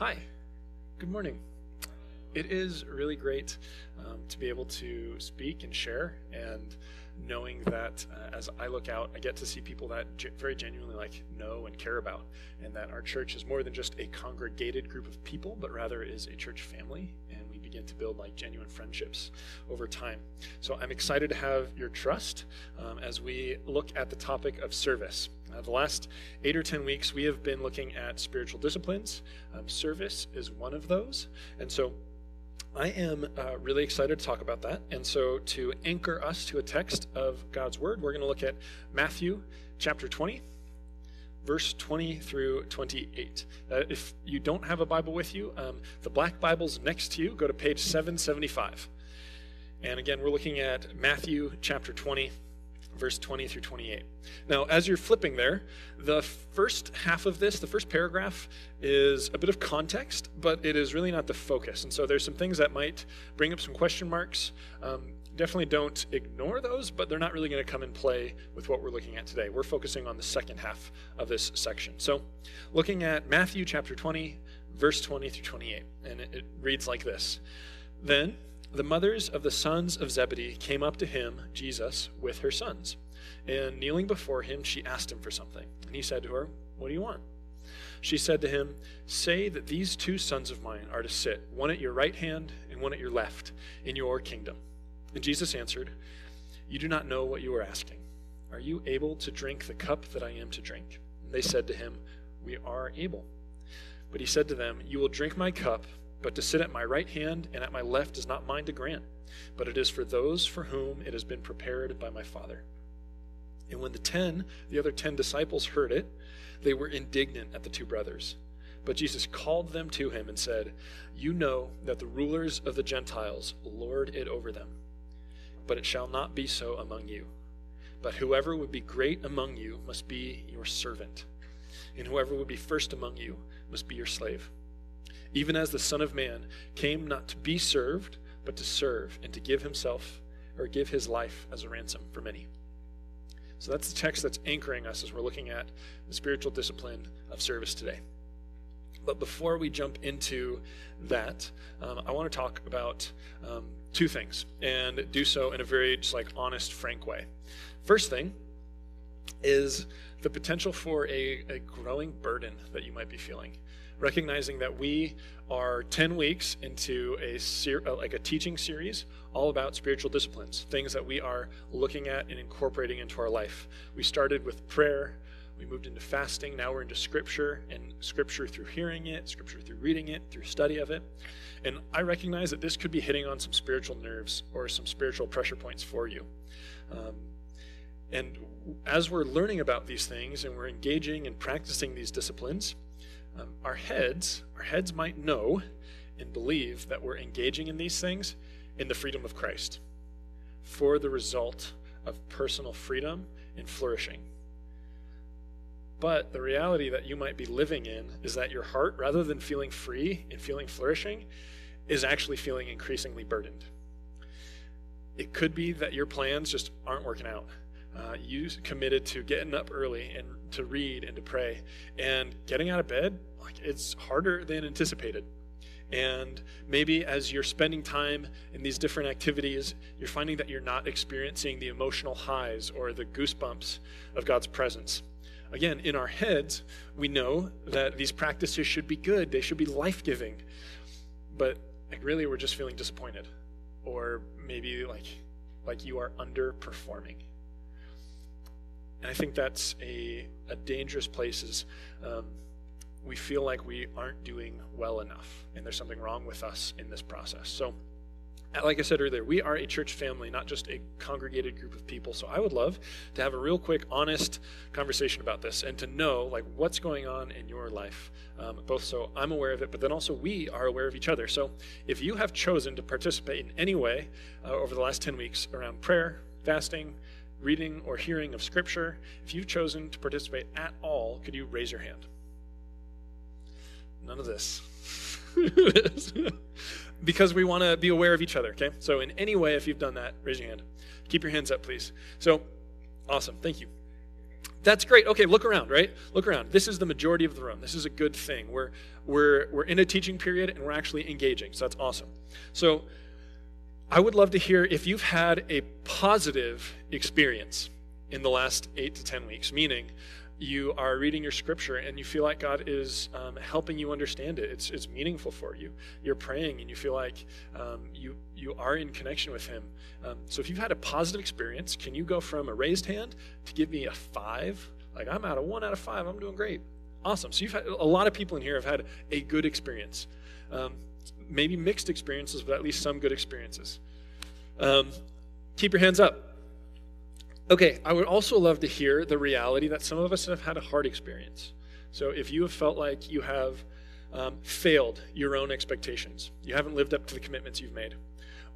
Hi, good morning. It is really great um, to be able to speak and share, and knowing that uh, as I look out, I get to see people that very genuinely like know and care about, and that our church is more than just a congregated group of people, but rather is a church family, and we begin to build like genuine friendships over time. So I'm excited to have your trust um, as we look at the topic of service. Uh, the last eight or ten weeks, we have been looking at spiritual disciplines. Um, service is one of those. And so I am uh, really excited to talk about that. And so, to anchor us to a text of God's Word, we're going to look at Matthew chapter 20, verse 20 through 28. Uh, if you don't have a Bible with you, um, the black Bible's next to you. Go to page 775. And again, we're looking at Matthew chapter 20 verse 20 through 28. Now, as you're flipping there, the first half of this, the first paragraph, is a bit of context, but it is really not the focus. And so there's some things that might bring up some question marks. Um, definitely don't ignore those, but they're not really going to come in play with what we're looking at today. We're focusing on the second half of this section. So, looking at Matthew chapter 20, verse 20 through 28, and it, it reads like this Then, the mothers of the sons of Zebedee came up to him, Jesus, with her sons. And kneeling before him, she asked him for something. And he said to her, What do you want? She said to him, Say that these two sons of mine are to sit, one at your right hand and one at your left, in your kingdom. And Jesus answered, You do not know what you are asking. Are you able to drink the cup that I am to drink? And they said to him, We are able. But he said to them, You will drink my cup but to sit at my right hand and at my left is not mine to grant, but it is for those for whom it has been prepared by my Father. And when the ten, the other ten disciples, heard it, they were indignant at the two brothers. But Jesus called them to him and said, You know that the rulers of the Gentiles lord it over them, but it shall not be so among you. But whoever would be great among you must be your servant, and whoever would be first among you must be your slave even as the Son of Man came not to be served, but to serve and to give himself or give his life as a ransom for many. So that's the text that's anchoring us as we're looking at the spiritual discipline of service today. But before we jump into that, um, I want to talk about um, two things and do so in a very just like honest, frank way. First thing is the potential for a, a growing burden that you might be feeling recognizing that we are 10 weeks into a ser- uh, like a teaching series all about spiritual disciplines, things that we are looking at and incorporating into our life. We started with prayer, we moved into fasting, now we're into scripture and scripture through hearing it, scripture through reading it, through study of it. And I recognize that this could be hitting on some spiritual nerves or some spiritual pressure points for you. Um, and as we're learning about these things and we're engaging and practicing these disciplines, um, our heads, our heads might know and believe that we're engaging in these things in the freedom of Christ for the result of personal freedom and flourishing. But the reality that you might be living in is that your heart, rather than feeling free and feeling flourishing, is actually feeling increasingly burdened. It could be that your plans just aren't working out. Uh, you committed to getting up early and to read and to pray, and getting out of bed, like it's harder than anticipated. And maybe as you're spending time in these different activities, you're finding that you're not experiencing the emotional highs or the goosebumps of God's presence. Again, in our heads, we know that these practices should be good, they should be life giving. But like really, we're just feeling disappointed. Or maybe like, like you are underperforming. And I think that's a, a dangerous place is um, we feel like we aren't doing well enough, and there's something wrong with us in this process. So, like I said earlier, we are a church family, not just a congregated group of people. So I would love to have a real quick, honest conversation about this and to know like what's going on in your life, um, both so I'm aware of it, but then also we are aware of each other. So if you have chosen to participate in any way uh, over the last 10 weeks around prayer, fasting, reading or hearing of Scripture, if you've chosen to participate at all, could you raise your hand? None of this. because we want to be aware of each other, okay? So, in any way, if you've done that, raise your hand. Keep your hands up, please. So, awesome. Thank you. That's great. Okay, look around, right? Look around. This is the majority of the room. This is a good thing. We're we're we're in a teaching period and we're actually engaging. So that's awesome. So I would love to hear if you've had a positive experience in the last 8 to 10 weeks, meaning you are reading your scripture and you feel like God is um, helping you understand it. It's, it's meaningful for you. You're praying and you feel like um, you, you are in connection with Him. Um, so if you've had a positive experience, can you go from a raised hand to give me a five? Like, I'm out of one out of five. I'm doing great. Awesome. So you've had a lot of people in here have had a good experience. Um, maybe mixed experiences, but at least some good experiences. Um, keep your hands up. Okay, I would also love to hear the reality that some of us have had a hard experience. So if you have felt like you have um, failed your own expectations, you haven't lived up to the commitments you've made,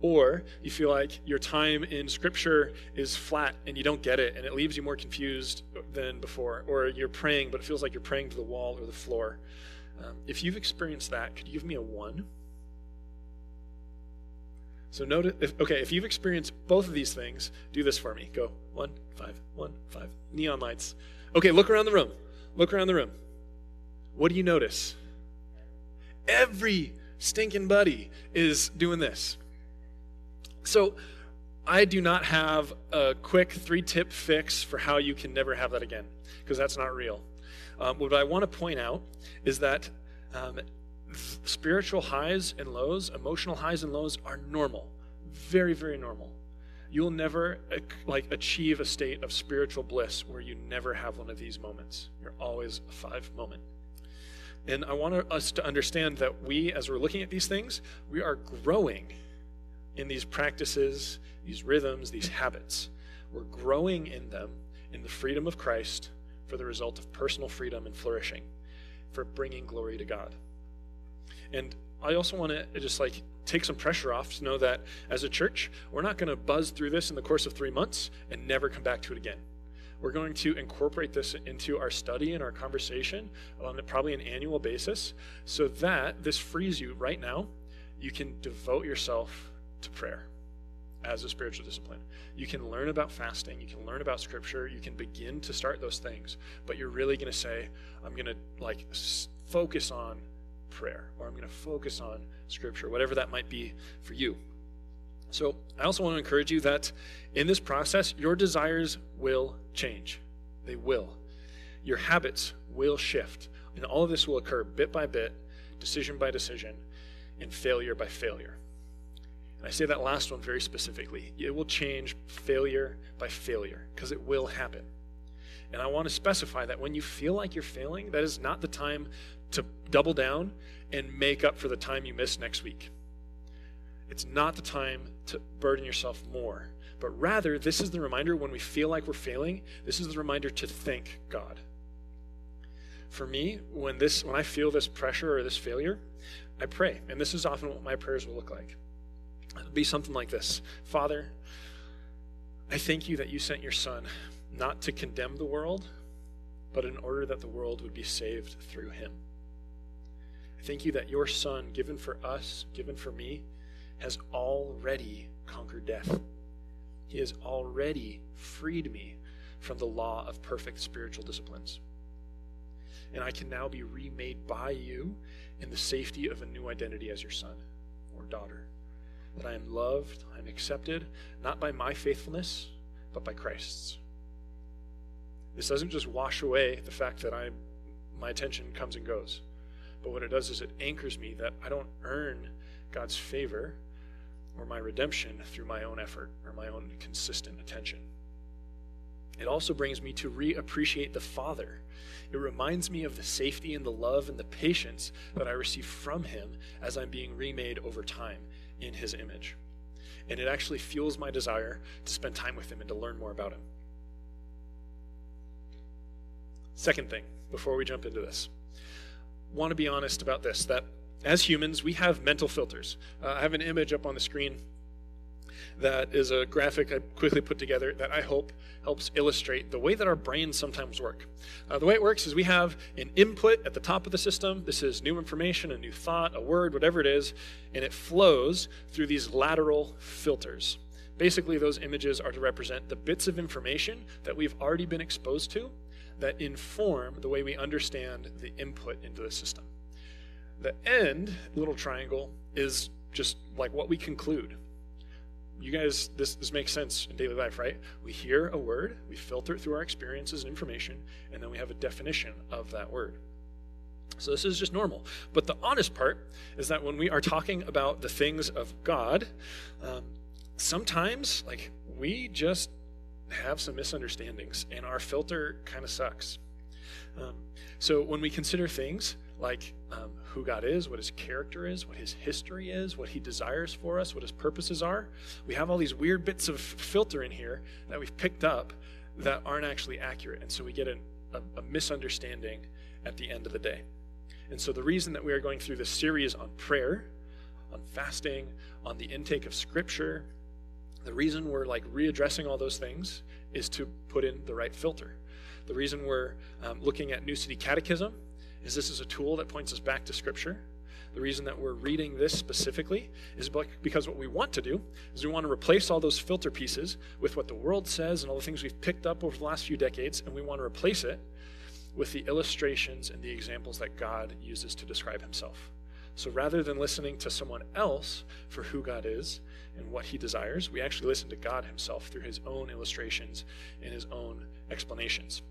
or you feel like your time in Scripture is flat and you don't get it and it leaves you more confused than before, or you're praying but it feels like you're praying to the wall or the floor. Um, if you've experienced that, could you give me a one? So notice, if, okay, if you've experienced both of these things, do this for me. Go one, five, one, five. Neon lights. Okay, look around the room. Look around the room. What do you notice? Every stinking buddy is doing this. So I do not have a quick three tip fix for how you can never have that again, because that's not real. Um, what I want to point out is that um, spiritual highs and lows, emotional highs and lows are normal. Very, very normal. You'll never uh, like achieve a state of spiritual bliss where you never have one of these moments. You're always a five moment. And I want us to understand that we, as we're looking at these things, we are growing in these practices, these rhythms, these habits. We're growing in them in the freedom of Christ for the result of personal freedom and flourishing, for bringing glory to God. And I also want to just like take some pressure off to know that as a church, we're not going to buzz through this in the course of three months and never come back to it again. We're going to incorporate this into our study and our conversation on probably an annual basis so that this frees you right now. You can devote yourself to prayer as a spiritual discipline. You can learn about fasting, you can learn about scripture, you can begin to start those things, but you're really going to say, I'm going to like focus on prayer, or I'm going to focus on Scripture, whatever that might be for you. So, I also want to encourage you that in this process, your desires will change. They will. Your habits will shift. And all of this will occur bit by bit, decision by decision, and failure by failure. And I say that last one very specifically. It will change failure by failure because it will happen. And I want to specify that when you feel like you're failing, that is not the time to double down and make up for the time you missed next week. It's not the time to burden yourself more, but rather, this is the reminder when we feel like we're failing, this is the reminder to thank God. For me, when this when I feel this pressure or this failure, I pray, and this is often what my prayers will look like. It'll be something like this. Father, I thank you that you sent your son not to condemn the world, but in order that the world would be saved through him. Thank you that your Son, given for us, given for me, has already conquered death. He has already freed me from the law of perfect spiritual disciplines. And I can now be remade by you in the safety of a new identity as your son or daughter. That I am loved, I'm accepted, not by my faithfulness, but by Christ's. This doesn't just wash away the fact that I my attention comes and goes. But what it does is it anchors me that I don't earn God's favor or my redemption through my own effort or my own consistent attention. It also brings me to reappreciate the Father. It reminds me of the safety and the love and the patience that I receive from Him as I'm being remade over time in His image. And it actually fuels my desire to spend time with Him and to learn more about Him. Second thing, before we jump into this want to be honest about this that as humans, we have mental filters. Uh, I have an image up on the screen that is a graphic I quickly put together that I hope helps illustrate the way that our brains sometimes work. Uh, the way it works is we have an input at the top of the system. This is new information, a new thought, a word, whatever it is, and it flows through these lateral filters. Basically, those images are to represent the bits of information that we've already been exposed to that inform the way we understand the input into the system. The end, little triangle, is just like what we conclude. You guys, this, this makes sense in daily life, right? We hear a word, we filter it through our experiences and information, and then we have a definition of that word. So this is just normal. But the honest part is that when we are talking about the things of God, um, sometimes like we just have some misunderstandings, and our filter kind of sucks. Um, so when we consider things like um, who God is, what his character is, what his history is, what he desires for us, what his purposes are, we have all these weird bits of filter in here that we've picked up that aren't actually accurate. And so we get a, a, a misunderstanding at the end of the day. And so the reason that we are going through this series on prayer, on fasting, on the intake of scripture, the reason we're like readdressing all those things is to put in the right filter. The reason we're um, looking at New City Catechism is this is a tool that points us back to Scripture. The reason that we're reading this specifically is because what we want to do is we want to replace all those filter pieces with what the world says and all the things we've picked up over the last few decades, and we want to replace it with the illustrations and the examples that God uses to describe himself. So rather than listening to someone else for who God is and what he desires, we actually listen to God himself through his own illustrations and his own explanations.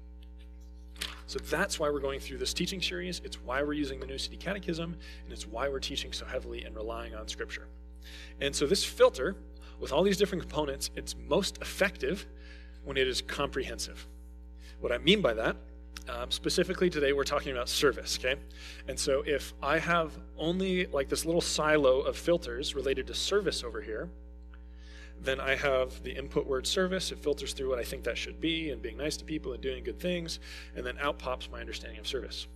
So that's why we're going through this teaching series. It's why we're using the New City Catechism, and it's why we're teaching so heavily and relying on Scripture. And so this filter, with all these different components, it's most effective when it is comprehensive. What I mean by that um, specifically today, we're talking about service, okay? And so if I have only like this little silo of filters related to service over here, then I have the input word service. It filters through what I think that should be and being nice to people and doing good things, and then out pops my understanding of service.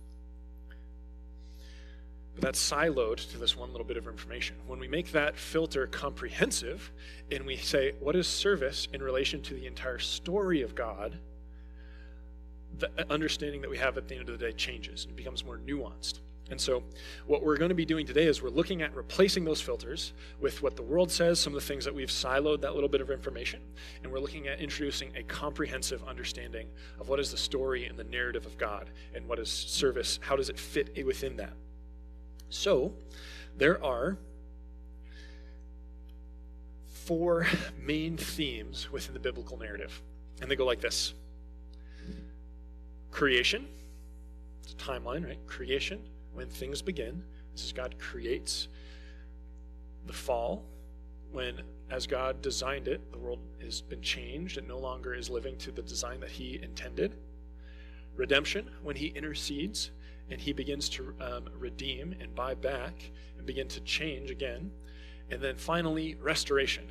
But that's siloed to this one little bit of information. When we make that filter comprehensive and we say, what is service in relation to the entire story of God? The uh, understanding that we have at the end of the day changes and becomes more nuanced. And so, what we're going to be doing today is we're looking at replacing those filters with what the world says, some of the things that we've siloed that little bit of information, and we're looking at introducing a comprehensive understanding of what is the story and the narrative of God and what is service, how does it fit within that. So, there are four main themes within the biblical narrative, and they go like this creation. It's a timeline, right? Creation, when things begin. This is God creates the fall, when, as God designed it, the world has been changed and no longer is living to the design that He intended. Redemption, when He intercedes and He begins to um, redeem and buy back and begin to change again. And then finally, restoration.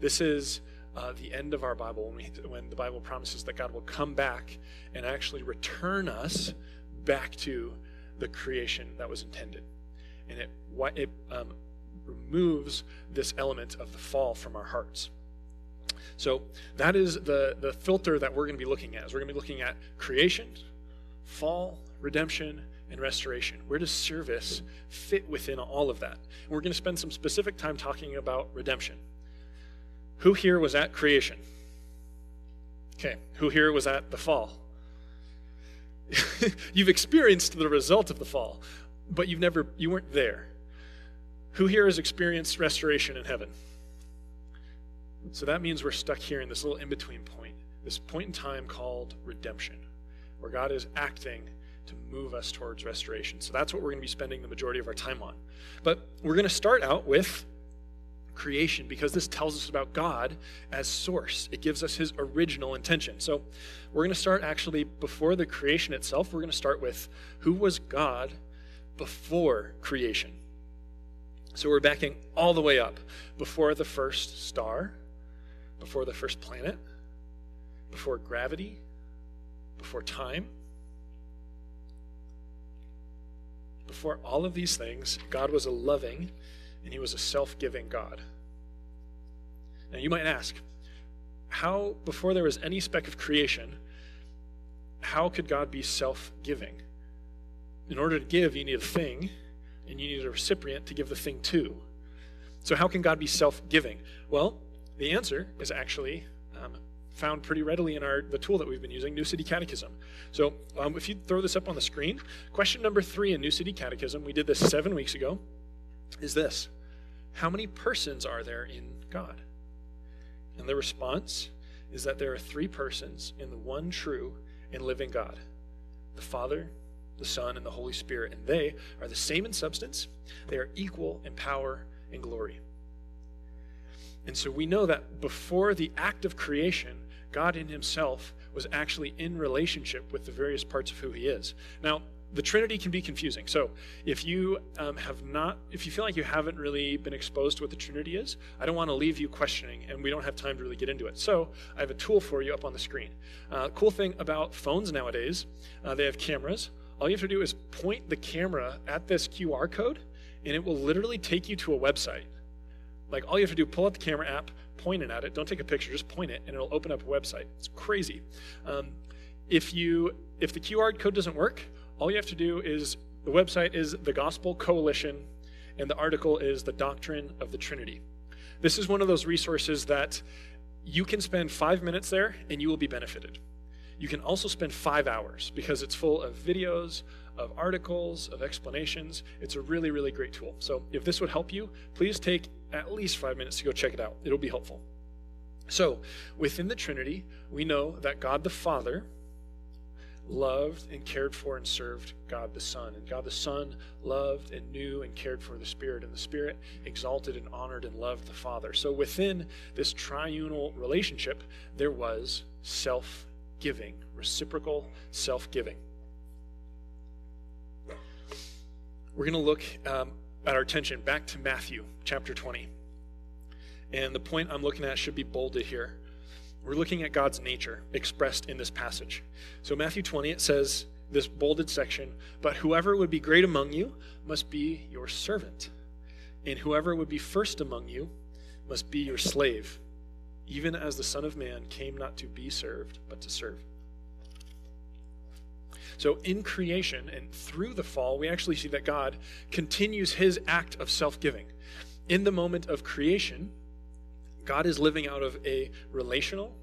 This is uh, the end of our Bible, when, we, when the Bible promises that God will come back and actually return us back to the creation that was intended. And it, it um, removes this element of the fall from our hearts. So that is the, the filter that we're going to be looking at. Is we're going to be looking at creation, fall, redemption, and restoration. Where does service fit within all of that? And we're going to spend some specific time talking about redemption. Who here was at creation? Okay, who here was at the fall? you've experienced the result of the fall, but you've never you weren't there. Who here has experienced restoration in heaven? So that means we're stuck here in this little in-between point, this point in time called redemption, where God is acting to move us towards restoration. So that's what we're going to be spending the majority of our time on. But we're going to start out with creation because this tells us about God as source. It gives us his original intention. So we're going to start actually before the creation itself. We're going to start with who was God before creation. So we're backing all the way up before the first star, before the first planet, before gravity, before time. Before all of these things, God was a loving and he was a self giving God. Now you might ask, how, before there was any speck of creation, how could God be self giving? In order to give, you need a thing, and you need a recipient to give the thing to. So, how can God be self giving? Well, the answer is actually um, found pretty readily in our the tool that we've been using, New City Catechism. So um, if you throw this up on the screen, question number three in New City Catechism, we did this seven weeks ago, is this: How many persons are there in God? And the response is that there are three persons in the one true and living God: the Father, the Son, and the Holy Spirit, and they are the same in substance. They are equal in power and glory. And so we know that before the act of creation, God in himself was actually in relationship with the various parts of who he is. Now, the Trinity can be confusing. So, if you um, have not, if you feel like you haven't really been exposed to what the Trinity is, I don't want to leave you questioning, and we don't have time to really get into it. So, I have a tool for you up on the screen. Uh, cool thing about phones nowadays, uh, they have cameras. All you have to do is point the camera at this QR code, and it will literally take you to a website. Like all you have to do, pull out the camera app, point it at it. Don't take a picture, just point it, and it'll open up a website. It's crazy. Um, if you if the QR code doesn't work, all you have to do is the website is the Gospel Coalition, and the article is the Doctrine of the Trinity. This is one of those resources that you can spend five minutes there and you will be benefited. You can also spend five hours because it's full of videos, of articles, of explanations. It's a really, really great tool. So if this would help you, please take at least five minutes to go check it out. It'll be helpful. So within the Trinity, we know that God the Father loved and cared for and served God the Son. And God the Son loved and knew and cared for the Spirit. And the Spirit exalted and honored and loved the Father. So within this triunal relationship, there was self giving, reciprocal self giving. We're going to look um, at our attention back to Matthew chapter 20. And the point I'm looking at should be bolded here. We're looking at God's nature expressed in this passage. So, Matthew 20, it says, this bolded section, but whoever would be great among you must be your servant, and whoever would be first among you must be your slave, even as the Son of Man came not to be served, but to serve so, in creation and through the fall, we actually see that God continues his act of self giving. In the moment of creation, God is living out of a relational,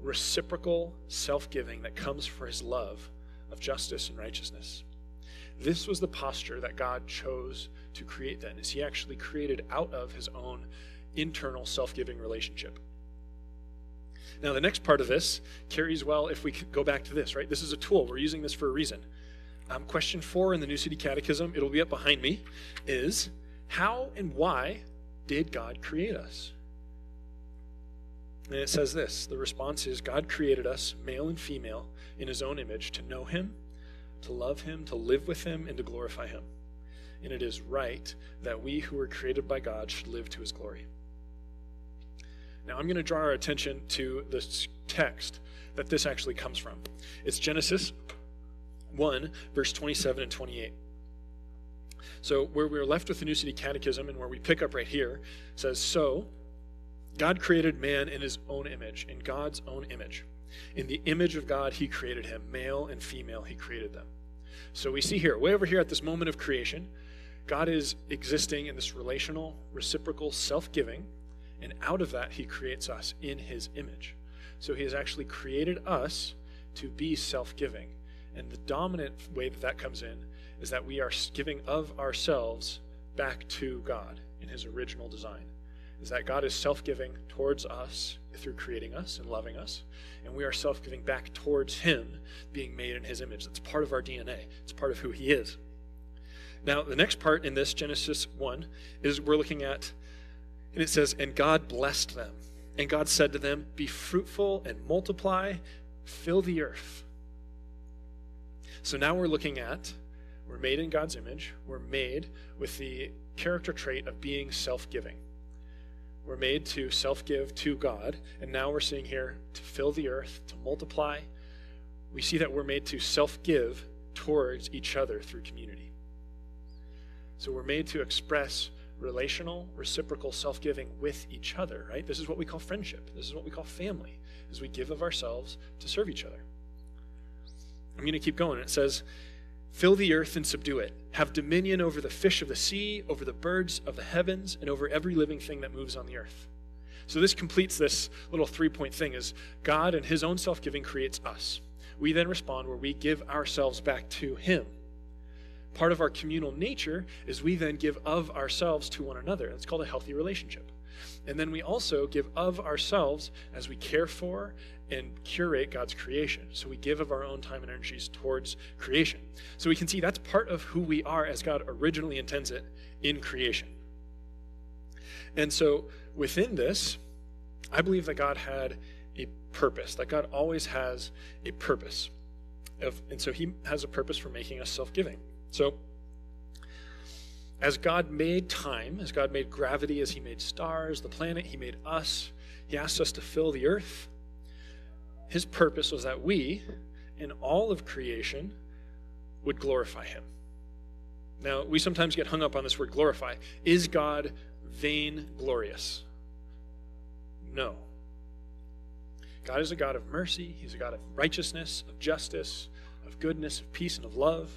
reciprocal self giving that comes for his love of justice and righteousness. This was the posture that God chose to create then, as he actually created out of his own internal self giving relationship. Now, the next part of this carries well if we go back to this, right? This is a tool. We're using this for a reason. Um, question four in the New City Catechism, it'll be up behind me, is how and why did God create us? And it says this the response is God created us, male and female, in his own image, to know him, to love him, to live with him, and to glorify him. And it is right that we who were created by God should live to his glory. Now, I'm going to draw our attention to the text that this actually comes from. It's Genesis 1, verse 27 and 28. So, where we're left with the New City Catechism and where we pick up right here says, So, God created man in his own image, in God's own image. In the image of God, he created him. Male and female, he created them. So, we see here, way over here at this moment of creation, God is existing in this relational, reciprocal, self giving and out of that, he creates us in his image. So he has actually created us to be self giving. And the dominant way that that comes in is that we are giving of ourselves back to God in his original design. Is that God is self giving towards us through creating us and loving us, and we are self giving back towards him, being made in his image. That's part of our DNA, it's part of who he is. Now, the next part in this, Genesis 1, is we're looking at and it says, And God blessed them. And God said to them, Be fruitful and multiply, fill the earth. So now we're looking at, we're made in God's image. We're made with the character trait of being self giving. We're made to self give to God. And now we're seeing here to fill the earth, to multiply. We see that we're made to self give towards each other through community. So we're made to express relational, reciprocal self giving with each other, right? This is what we call friendship. This is what we call family, as we give of ourselves to serve each other. I'm going to keep going. It says, Fill the earth and subdue it. Have dominion over the fish of the sea, over the birds of the heavens, and over every living thing that moves on the earth. So this completes this little three point thing is God and his own self giving creates us. We then respond where we give ourselves back to him. Part of our communal nature is we then give of ourselves to one another. That's called a healthy relationship. And then we also give of ourselves as we care for and curate God's creation. So we give of our own time and energies towards creation. So we can see that's part of who we are as God originally intends it in creation. And so within this, I believe that God had a purpose, that God always has a purpose. Of, and so he has a purpose for making us self giving. So, as God made time, as God made gravity, as he made stars, the planet, he made us, he asked us to fill the earth. His purpose was that we, in all of creation, would glorify him. Now, we sometimes get hung up on this word glorify. Is God vain glorious? No. God is a God of mercy, He's a God of righteousness, of justice, of goodness, of peace, and of love.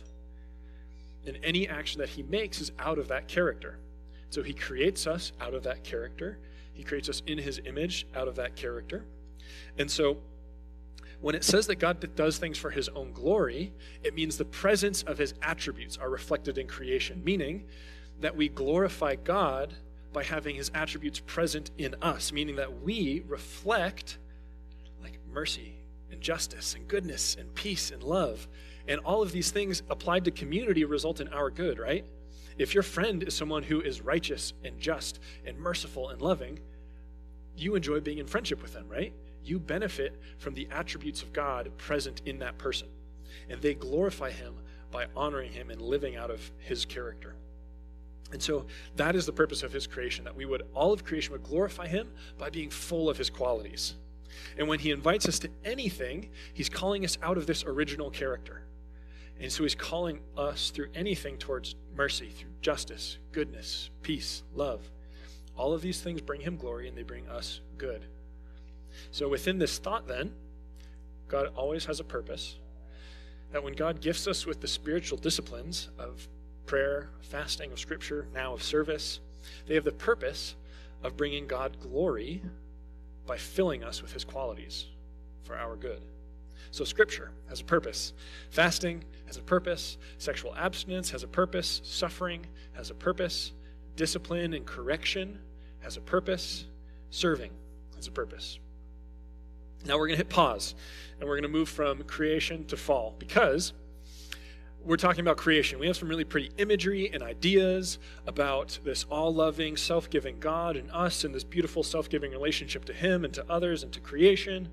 And any action that He makes is out of that character. So He creates us out of that character. He creates us in His image out of that character. And so when it says that God does things for His own glory, it means the presence of His attributes are reflected in creation, meaning that we glorify God by having his attributes present in us, meaning that we reflect like mercy and justice and goodness and peace and love. And all of these things applied to community result in our good, right? If your friend is someone who is righteous and just and merciful and loving, you enjoy being in friendship with them, right? You benefit from the attributes of God present in that person. And they glorify him by honoring him and living out of his character. And so that is the purpose of his creation, that we would, all of creation would glorify him by being full of his qualities. And when he invites us to anything, he's calling us out of this original character. And so he's calling us through anything towards mercy, through justice, goodness, peace, love. All of these things bring him glory and they bring us good. So within this thought, then, God always has a purpose. That when God gifts us with the spiritual disciplines of prayer, fasting, of scripture, now of service. They have the purpose of bringing God glory by filling us with his qualities for our good. So, scripture has a purpose. Fasting has a purpose. Sexual abstinence has a purpose. Suffering has a purpose. Discipline and correction has a purpose. Serving has a purpose. Now, we're going to hit pause and we're going to move from creation to fall because we're talking about creation. We have some really pretty imagery and ideas about this all loving, self giving God and us and this beautiful self giving relationship to Him and to others and to creation.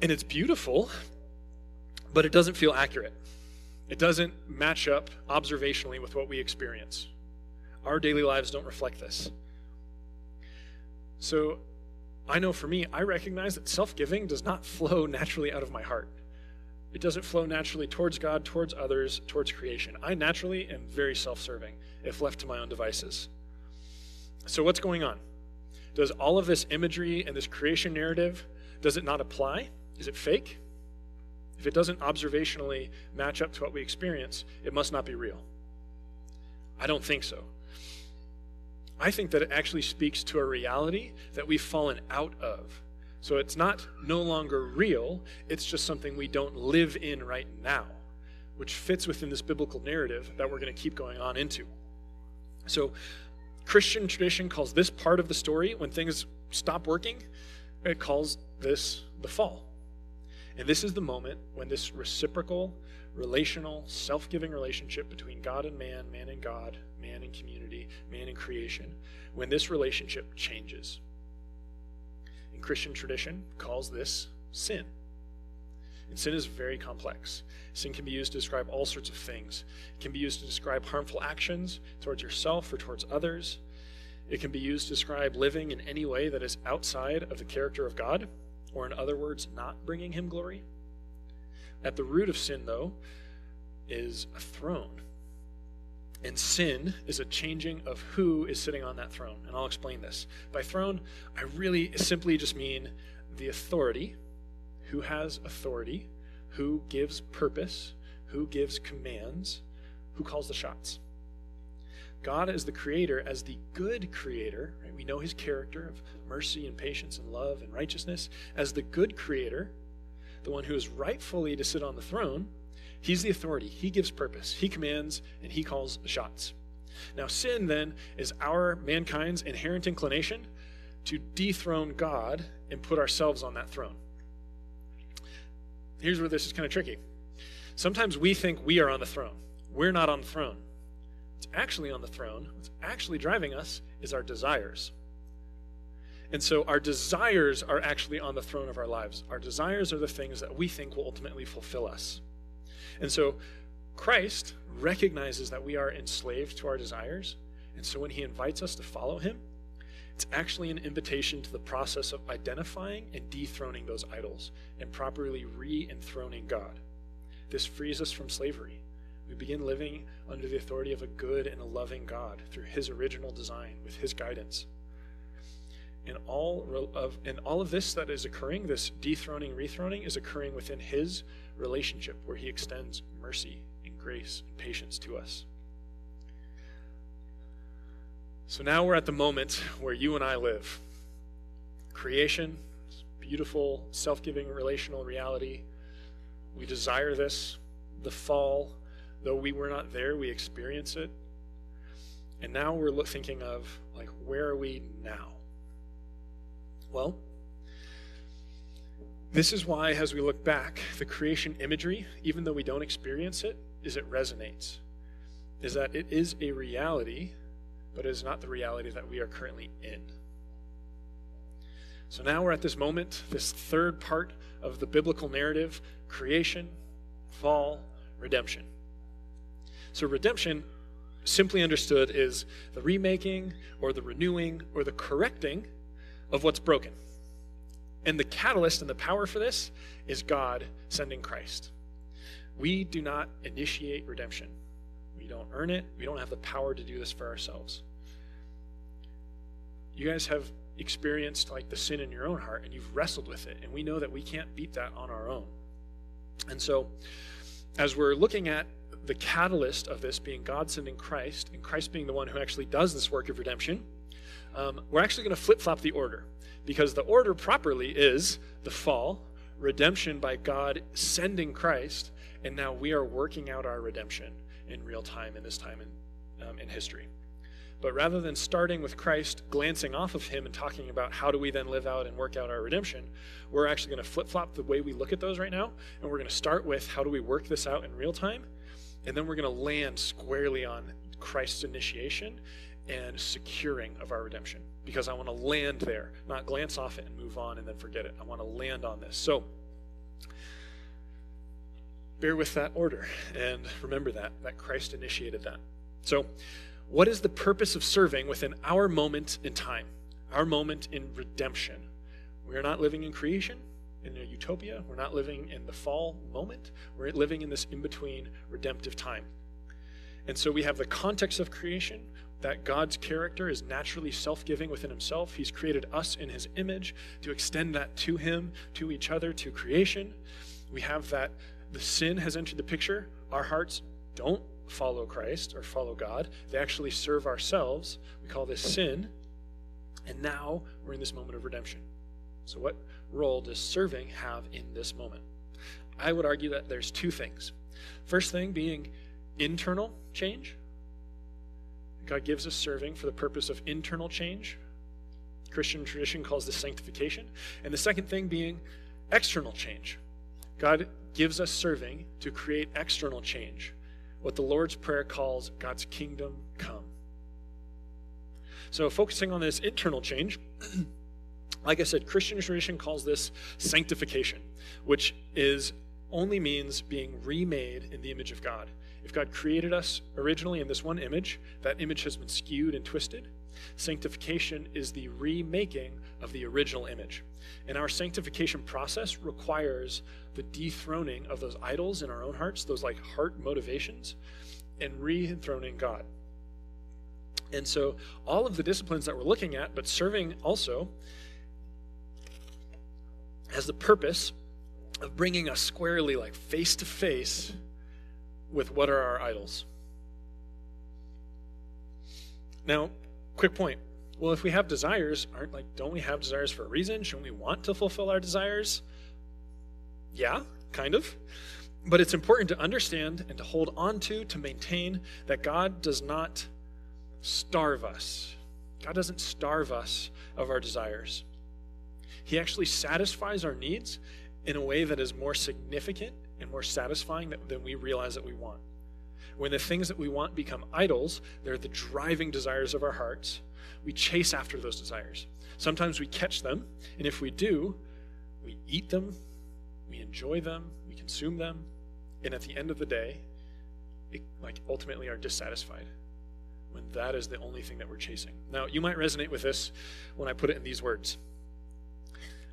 And it's beautiful, but it doesn't feel accurate. It doesn't match up observationally with what we experience. Our daily lives don't reflect this. So I know for me, I recognize that self giving does not flow naturally out of my heart. It doesn't flow naturally towards God, towards others, towards creation. I naturally am very self serving if left to my own devices. So, what's going on? Does all of this imagery and this creation narrative, does it not apply? Is it fake? If it doesn't observationally match up to what we experience, it must not be real. I don't think so. I think that it actually speaks to a reality that we've fallen out of so it's not no longer real, it's just something we don't live in right now, which fits within this biblical narrative that we're going to keep going on into. So Christian tradition calls this part of the story, when things stop working, it calls this the fall. And this is the moment when this reciprocal, relational, self giving relationship between God and man, man and God, man and community, man and creation, when this relationship changes. And Christian tradition calls this sin. And sin is very complex. Sin can be used to describe all sorts of things. It can be used to describe harmful actions towards yourself or towards others. It can be used to describe living in any way that is outside of the character of God, or in other words, not bringing Him glory. At the root of sin, though, is a throne. And sin is a changing of who is sitting on that throne. And I'll explain this. By throne, I really simply just mean the authority, who has authority, who gives purpose, who gives commands, who calls the shots. God as the creator, as the good creator, right? we know his character of mercy and patience and love and righteousness, as the good creator, the one who is rightfully to sit on the throne, he's the authority. He gives purpose, he commands, and he calls the shots. Now, sin then is our mankind's inherent inclination to dethrone God and put ourselves on that throne. Here's where this is kind of tricky. Sometimes we think we are on the throne. We're not on the throne. It's actually on the throne, what's actually driving us, is our desires. And so our desires are actually on the throne of our lives. Our desires are the things that we think will ultimately fulfill us. And so Christ recognizes that we are enslaved to our desires. And so when he invites us to follow him, it's actually an invitation to the process of identifying and dethroning those idols and properly re enthroning God. This frees us from slavery. We begin living under the authority of a good and a loving God through his original design with his guidance. And all of and all of this that is occurring, this dethroning, rethroning, is occurring within his relationship where he extends mercy and grace and patience to us. So now we're at the moment where you and I live. Creation, beautiful, self giving relational reality. We desire this. The fall, though we were not there, we experience it. And now we're thinking of, like, where are we now? Well, this is why, as we look back, the creation imagery, even though we don't experience it, is it resonates. Is that it is a reality, but it is not the reality that we are currently in. So now we're at this moment, this third part of the biblical narrative creation, fall, redemption. So, redemption, simply understood, is the remaking or the renewing or the correcting of what's broken. And the catalyst and the power for this is God sending Christ. We do not initiate redemption. We don't earn it. We don't have the power to do this for ourselves. You guys have experienced like the sin in your own heart and you've wrestled with it. And we know that we can't beat that on our own. And so, as we're looking at the catalyst of this being God sending Christ and Christ being the one who actually does this work of redemption, um, we're actually going to flip flop the order because the order properly is the fall, redemption by God sending Christ, and now we are working out our redemption in real time in this time in, um, in history. But rather than starting with Christ, glancing off of him and talking about how do we then live out and work out our redemption, we're actually going to flip flop the way we look at those right now. And we're going to start with how do we work this out in real time. And then we're going to land squarely on Christ's initiation and securing of our redemption because I want to land there, not glance off it and move on and then forget it. I want to land on this. So, bear with that order and remember that, that Christ initiated that. So, what is the purpose of serving within our moment in time, our moment in redemption? We are not living in creation, in a utopia. We're not living in the fall moment. We're living in this in between redemptive time. And so we have the context of creation, that God's character is naturally self giving within himself. He's created us in his image to extend that to him, to each other, to creation. We have that the sin has entered the picture. Our hearts don't follow Christ or follow God, they actually serve ourselves. We call this sin. And now we're in this moment of redemption. So, what role does serving have in this moment? I would argue that there's two things. First thing being internal change, God gives us serving for the purpose of internal change. Christian tradition calls this sanctification. And the second thing being external change. God gives us serving to create external change, what the Lord's Prayer calls God's kingdom come. So, focusing on this internal change, like I said, Christian tradition calls this sanctification, which is only means being remade in the image of God. If God created us originally in this one image, that image has been skewed and twisted. Sanctification is the remaking of the original image. And our sanctification process requires the dethroning of those idols in our own hearts, those like heart motivations, and re-enthroning God. And so all of the disciplines that we're looking at, but serving also, has the purpose of bringing us squarely, like face to face with what are our idols. Now, quick point. Well, if we have desires, aren't like don't we have desires for a reason? Shouldn't we want to fulfill our desires? Yeah, kind of. But it's important to understand and to hold on to, to maintain that God does not starve us. God doesn't starve us of our desires. He actually satisfies our needs in a way that is more significant and more satisfying than we realize that we want. When the things that we want become idols, they're the driving desires of our hearts. We chase after those desires. Sometimes we catch them, and if we do, we eat them, we enjoy them, we consume them, and at the end of the day, it, like ultimately are dissatisfied when that is the only thing that we're chasing. Now, you might resonate with this when I put it in these words.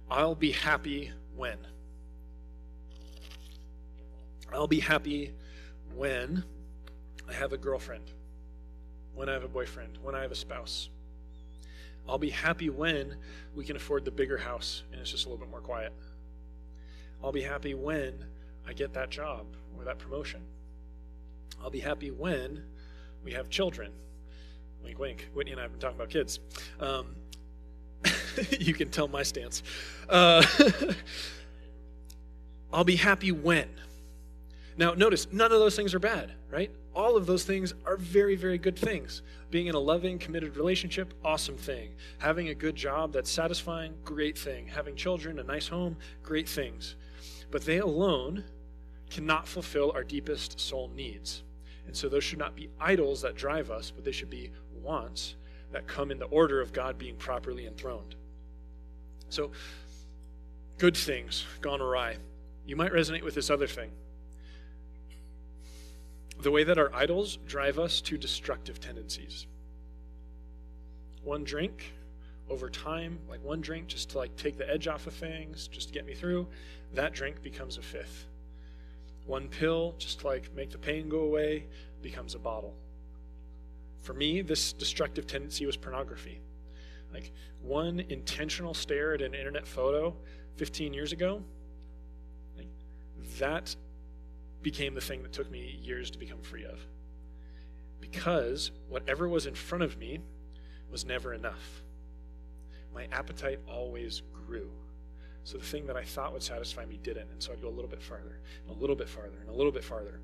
I'll be happy when. I'll be happy when I have a girlfriend, when I have a boyfriend, when I have a spouse. I'll be happy when we can afford the bigger house and it's just a little bit more quiet. I'll be happy when I get that job or that promotion. I'll be happy when we have children. Wink, wink. Whitney and I have been talking about kids. Um, you can tell my stance. Uh, I'll be happy when. Now, notice, none of those things are bad, right? All of those things are very, very good things. Being in a loving, committed relationship, awesome thing. Having a good job that's satisfying, great thing. Having children, a nice home, great things. But they alone cannot fulfill our deepest soul needs. And so those should not be idols that drive us, but they should be wants that come in the order of God being properly enthroned. So, good things gone awry. You might resonate with this other thing. The way that our idols drive us to destructive tendencies. One drink over time, like one drink just to like take the edge off of things, just to get me through, that drink becomes a fifth. One pill, just to like make the pain go away, becomes a bottle. For me, this destructive tendency was pornography. Like one intentional stare at an internet photo 15 years ago, like that became the thing that took me years to become free of. Because whatever was in front of me was never enough. My appetite always grew. So the thing that I thought would satisfy me didn't. And so I'd go a little bit farther, and a little bit farther, and a little bit farther.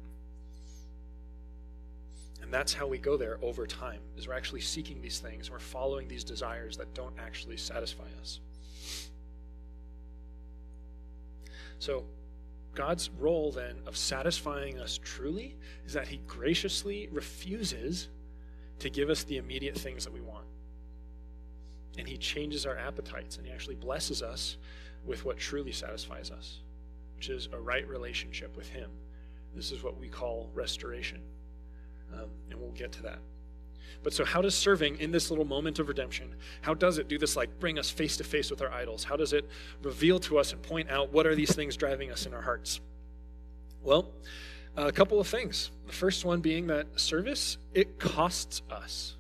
And that's how we go there over time, is we're actually seeking these things. We're following these desires that don't actually satisfy us. So God's role then of satisfying us truly is that he graciously refuses to give us the immediate things that we want. And he changes our appetites and he actually blesses us with what truly satisfies us, which is a right relationship with him. This is what we call restoration. Um, and we'll get to that. But so, how does serving in this little moment of redemption, how does it do this, like bring us face to face with our idols? How does it reveal to us and point out what are these things driving us in our hearts? Well, a couple of things. The first one being that service, it costs us.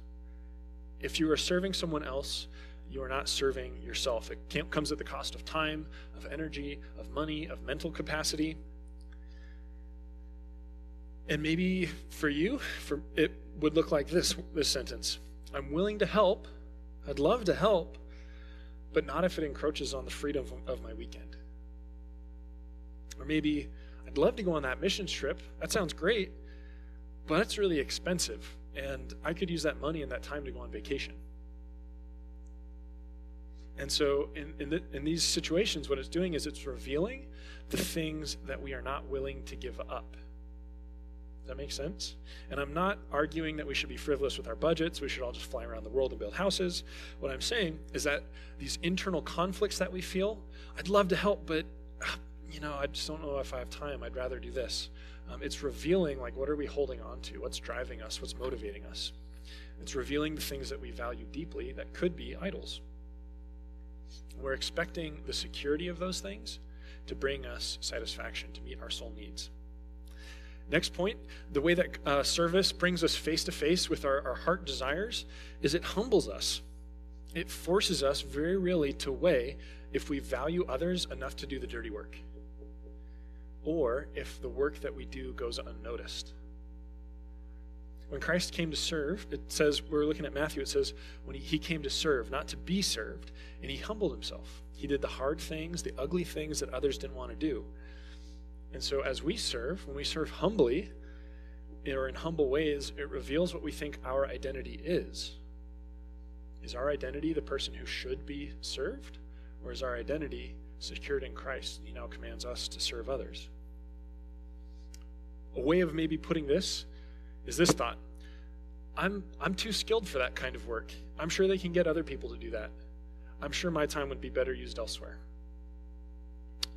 If you are serving someone else, you are not serving yourself. It comes at the cost of time, of energy, of money, of mental capacity. And maybe for you, for it would look like this this sentence. I'm willing to help. I'd love to help, but not if it encroaches on the freedom of my weekend. Or maybe I'd love to go on that missions trip. That sounds great, but it's really expensive, and I could use that money and that time to go on vacation. And so, in, in, the, in these situations, what it's doing is it's revealing the things that we are not willing to give up. That make sense? And I'm not arguing that we should be frivolous with our budgets. We should all just fly around the world and build houses. What I'm saying is that these internal conflicts that we feel, I'd love to help, but you know, I just don't know if I have time. I'd rather do this. Um, it's revealing like what are we holding on to? What's driving us? What's motivating us? It's revealing the things that we value deeply that could be idols. We're expecting the security of those things to bring us satisfaction, to meet our soul needs. Next point the way that uh, service brings us face to face with our, our heart desires is it humbles us. It forces us very really to weigh if we value others enough to do the dirty work or if the work that we do goes unnoticed. When Christ came to serve, it says, we're looking at Matthew, it says, when he, he came to serve, not to be served, and he humbled himself. He did the hard things, the ugly things that others didn't want to do. And so as we serve, when we serve humbly, or in humble ways, it reveals what we think our identity is. Is our identity the person who should be served? Or is our identity secured in Christ? He now commands us to serve others. A way of maybe putting this is this thought I'm, I'm too skilled for that kind of work. I'm sure they can get other people to do that. I'm sure my time would be better used elsewhere.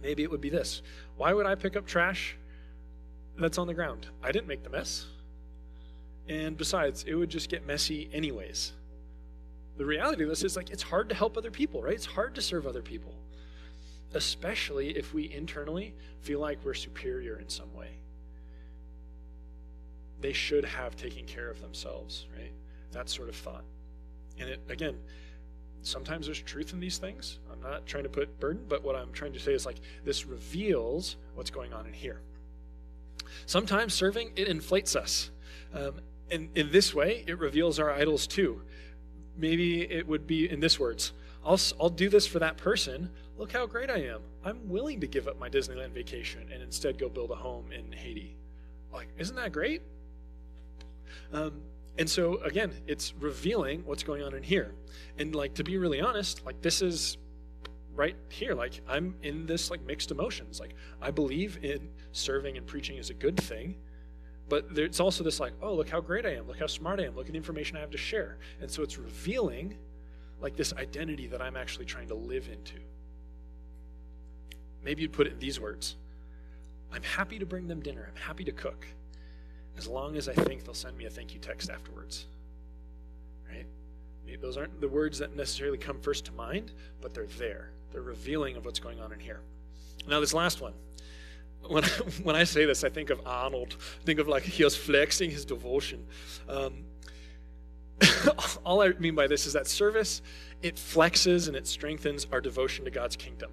Maybe it would be this Why would I pick up trash that's on the ground? I didn't make the mess. And besides, it would just get messy anyways. The reality of this is like it's hard to help other people, right? It's hard to serve other people, especially if we internally feel like we're superior in some way they should have taken care of themselves, right? That sort of thought. And it, again, sometimes there's truth in these things. I'm not trying to put burden, but what I'm trying to say is like this reveals what's going on in here. Sometimes serving, it inflates us. Um, and in this way, it reveals our idols too. Maybe it would be in this words I'll, I'll do this for that person. Look how great I am. I'm willing to give up my Disneyland vacation and instead go build a home in Haiti. Like, isn't that great? Um, and so again, it's revealing what's going on in here. And like to be really honest, like this is right here. Like I'm in this like mixed emotions. Like I believe in serving and preaching is a good thing, but there's also this like, oh, look how great I am. Look how smart I am. Look at the information I have to share. And so it's revealing like this identity that I'm actually trying to live into. Maybe you'd put it in these words. I'm happy to bring them dinner. I'm happy to cook as long as I think they'll send me a thank you text afterwards. Right? Those aren't the words that necessarily come first to mind, but they're there. They're revealing of what's going on in here. Now, this last one. When I, when I say this, I think of Arnold. I think of like he was flexing his devotion. Um, all I mean by this is that service, it flexes and it strengthens our devotion to God's kingdom.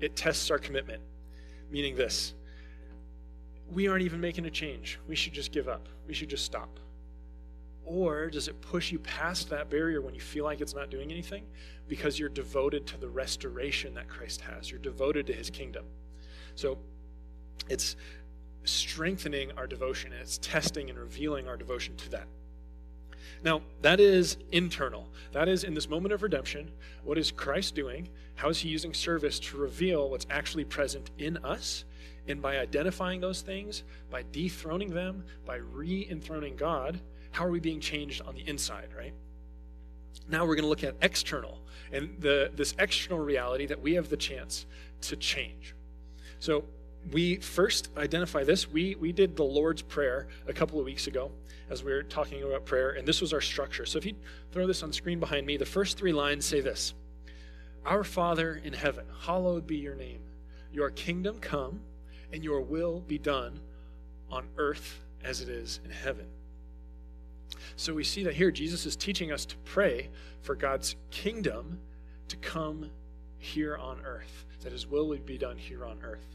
It tests our commitment, meaning this we aren't even making a change. We should just give up. We should just stop. Or does it push you past that barrier when you feel like it's not doing anything? Because you're devoted to the restoration that Christ has. You're devoted to his kingdom. So it's strengthening our devotion and it's testing and revealing our devotion to that. Now, that is internal. That is in this moment of redemption. What is Christ doing? How is he using service to reveal what's actually present in us and by identifying those things, by dethroning them, by re enthroning God, how are we being changed on the inside, right? Now we're going to look at external and the, this external reality that we have the chance to change. So we first identify this. We, we did the Lord's Prayer a couple of weeks ago as we were talking about prayer, and this was our structure. So if you throw this on screen behind me, the first three lines say this Our Father in heaven, hallowed be your name. Your kingdom come and your will be done on earth as it is in heaven. So we see that here Jesus is teaching us to pray for God's kingdom to come here on earth, that his will would be done here on earth.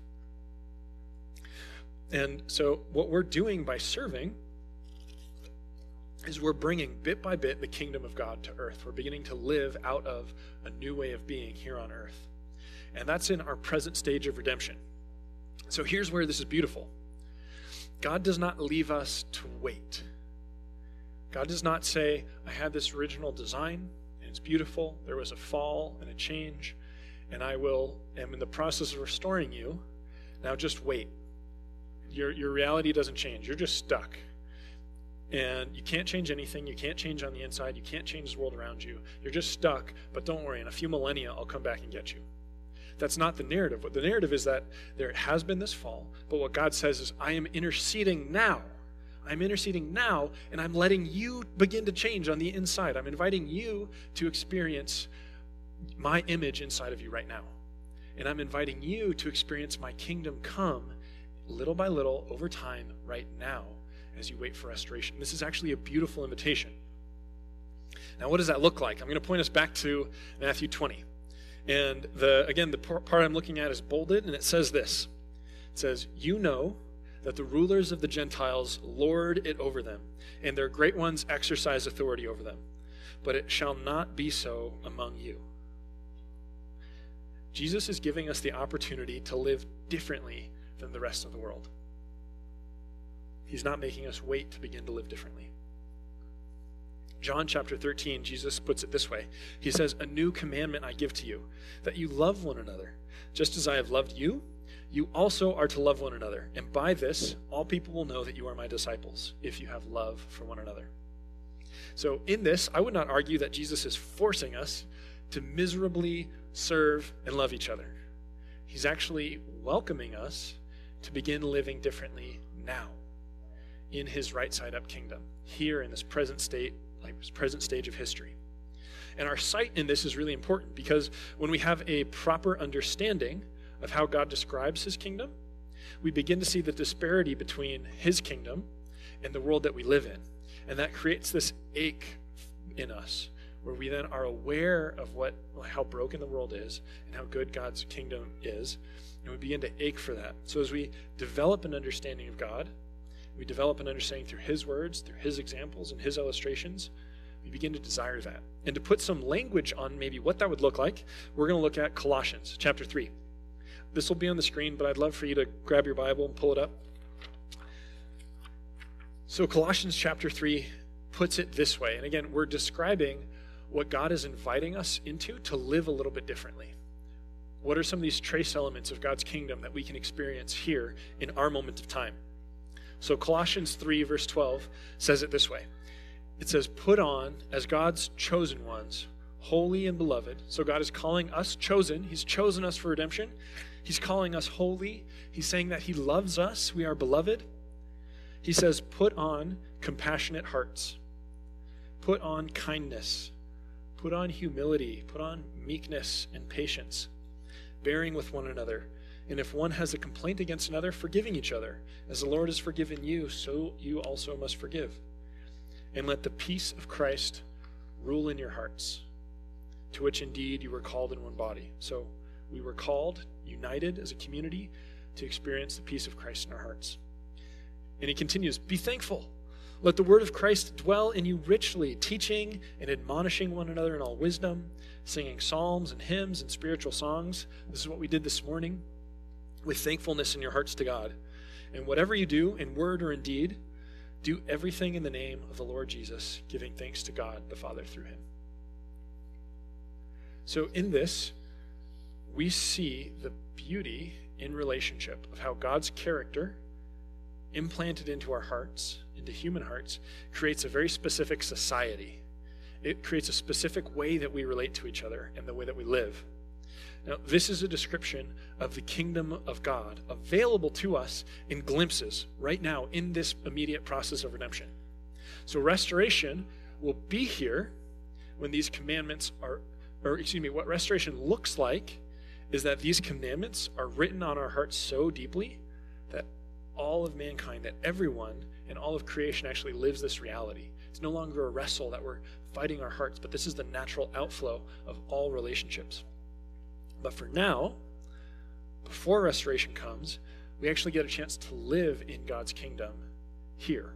And so what we're doing by serving is we're bringing bit by bit the kingdom of God to earth. We're beginning to live out of a new way of being here on earth. And that's in our present stage of redemption. So here's where this is beautiful God does not leave us to wait. God does not say, I had this original design, and it's beautiful. There was a fall and a change, and I will am in the process of restoring you. Now just wait. Your, your reality doesn't change. You're just stuck. And you can't change anything. You can't change on the inside. You can't change the world around you. You're just stuck, but don't worry. In a few millennia, I'll come back and get you. That's not the narrative. What the narrative is that there has been this fall, but what God says is, I am interceding now. I'm interceding now, and I'm letting you begin to change on the inside. I'm inviting you to experience my image inside of you right now. And I'm inviting you to experience my kingdom come little by little over time right now as you wait for restoration. This is actually a beautiful invitation. Now, what does that look like? I'm going to point us back to Matthew 20. And the again, the part I'm looking at is bolded, and it says this. It says, "You know that the rulers of the Gentiles lord it over them, and their great ones exercise authority over them. But it shall not be so among you. Jesus is giving us the opportunity to live differently than the rest of the world. He's not making us wait to begin to live differently. John chapter 13, Jesus puts it this way He says, A new commandment I give to you, that you love one another. Just as I have loved you, you also are to love one another. And by this, all people will know that you are my disciples, if you have love for one another. So, in this, I would not argue that Jesus is forcing us to miserably serve and love each other. He's actually welcoming us to begin living differently now in his right side up kingdom, here in this present state, like present stage of history. And our sight in this is really important because when we have a proper understanding of how God describes his kingdom, we begin to see the disparity between his kingdom and the world that we live in. And that creates this ache in us where we then are aware of what how broken the world is and how good God's kingdom is, and we begin to ache for that. So as we develop an understanding of God, we develop an understanding through His words, through His examples, and His illustrations. We begin to desire that. And to put some language on maybe what that would look like, we're going to look at Colossians chapter 3. This will be on the screen, but I'd love for you to grab your Bible and pull it up. So, Colossians chapter 3 puts it this way. And again, we're describing what God is inviting us into to live a little bit differently. What are some of these trace elements of God's kingdom that we can experience here in our moment of time? So, Colossians 3, verse 12 says it this way It says, Put on as God's chosen ones, holy and beloved. So, God is calling us chosen. He's chosen us for redemption. He's calling us holy. He's saying that He loves us. We are beloved. He says, Put on compassionate hearts, put on kindness, put on humility, put on meekness and patience, bearing with one another and if one has a complaint against another, forgiving each other. As the Lord has forgiven you, so you also must forgive. And let the peace of Christ rule in your hearts, to which indeed you were called in one body. So we were called, united as a community, to experience the peace of Christ in our hearts. And he continues Be thankful. Let the word of Christ dwell in you richly, teaching and admonishing one another in all wisdom, singing psalms and hymns and spiritual songs. This is what we did this morning with thankfulness in your hearts to God. And whatever you do, in word or in deed, do everything in the name of the Lord Jesus, giving thanks to God the Father through him. So, in this, we see the beauty in relationship of how God's character, implanted into our hearts, into human hearts, creates a very specific society. It creates a specific way that we relate to each other and the way that we live. Now, this is a description of the kingdom of God available to us in glimpses right now in this immediate process of redemption. So, restoration will be here when these commandments are, or excuse me, what restoration looks like is that these commandments are written on our hearts so deeply that all of mankind, that everyone and all of creation actually lives this reality. It's no longer a wrestle that we're fighting our hearts, but this is the natural outflow of all relationships. But for now, before restoration comes, we actually get a chance to live in God's kingdom here.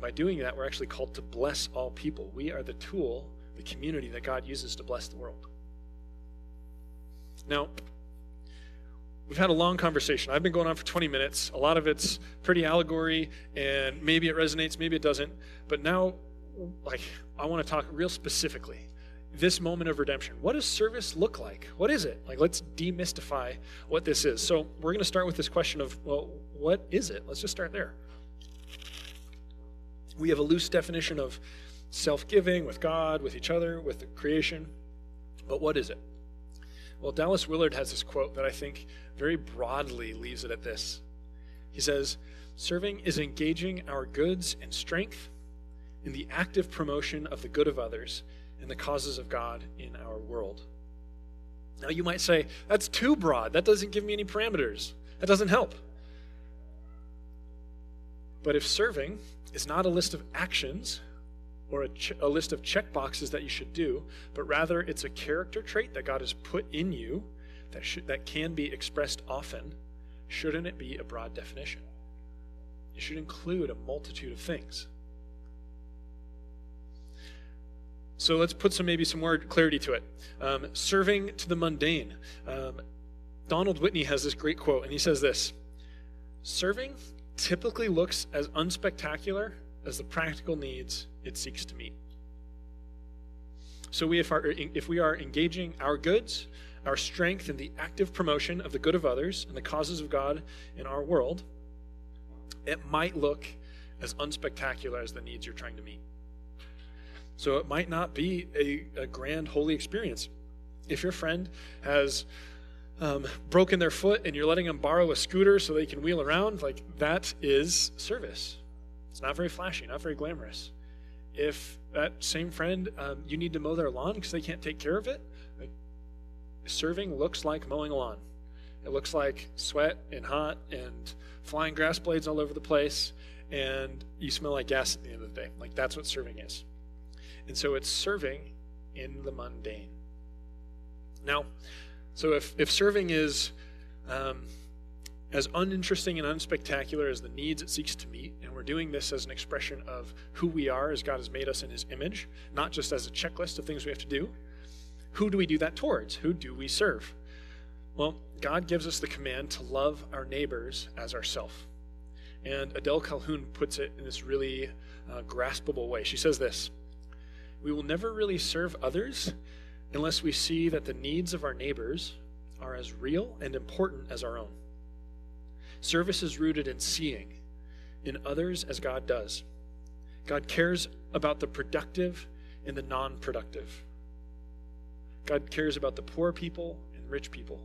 By doing that, we're actually called to bless all people. We are the tool, the community that God uses to bless the world. Now, we've had a long conversation. I've been going on for 20 minutes. A lot of it's pretty allegory, and maybe it resonates, maybe it doesn't. But now, like, I want to talk real specifically this moment of redemption. What does service look like? What is it? Like, let's demystify what this is. So, we're going to start with this question of, well, what is it? Let's just start there. We have a loose definition of self giving with God, with each other, with the creation. But what is it? Well, Dallas Willard has this quote that I think very broadly leaves it at this. He says, Serving is engaging our goods and strength in the active promotion of the good of others and the causes of God in our world. Now, you might say, that's too broad. That doesn't give me any parameters. That doesn't help. But if serving is not a list of actions or a, ch- a list of check boxes that you should do, but rather it's a character trait that God has put in you that, that can be expressed often, shouldn't it be a broad definition? It should include a multitude of things. So let's put some maybe some more clarity to it. Um, serving to the mundane. Um, Donald Whitney has this great quote, and he says this Serving typically looks as unspectacular as the practical needs it seeks to meet. So we, if, our, if we are engaging our goods, our strength in the active promotion of the good of others and the causes of God in our world, it might look as unspectacular as the needs you're trying to meet. So it might not be a, a grand holy experience. If your friend has um, broken their foot and you're letting them borrow a scooter so they can wheel around, like that is service. It's not very flashy, not very glamorous. If that same friend, um, you need to mow their lawn because they can't take care of it, like, serving looks like mowing a lawn. It looks like sweat and hot and flying grass blades all over the place, and you smell like gas at the end of the day. Like that's what serving is. And so it's serving in the mundane. Now, so if, if serving is um, as uninteresting and unspectacular as the needs it seeks to meet, and we're doing this as an expression of who we are as God has made us in his image, not just as a checklist of things we have to do, who do we do that towards? Who do we serve? Well, God gives us the command to love our neighbors as ourself. And Adele Calhoun puts it in this really uh, graspable way. She says this We will never really serve others unless we see that the needs of our neighbors are as real and important as our own. Service is rooted in seeing in others as God does. God cares about the productive and the non productive. God cares about the poor people and rich people,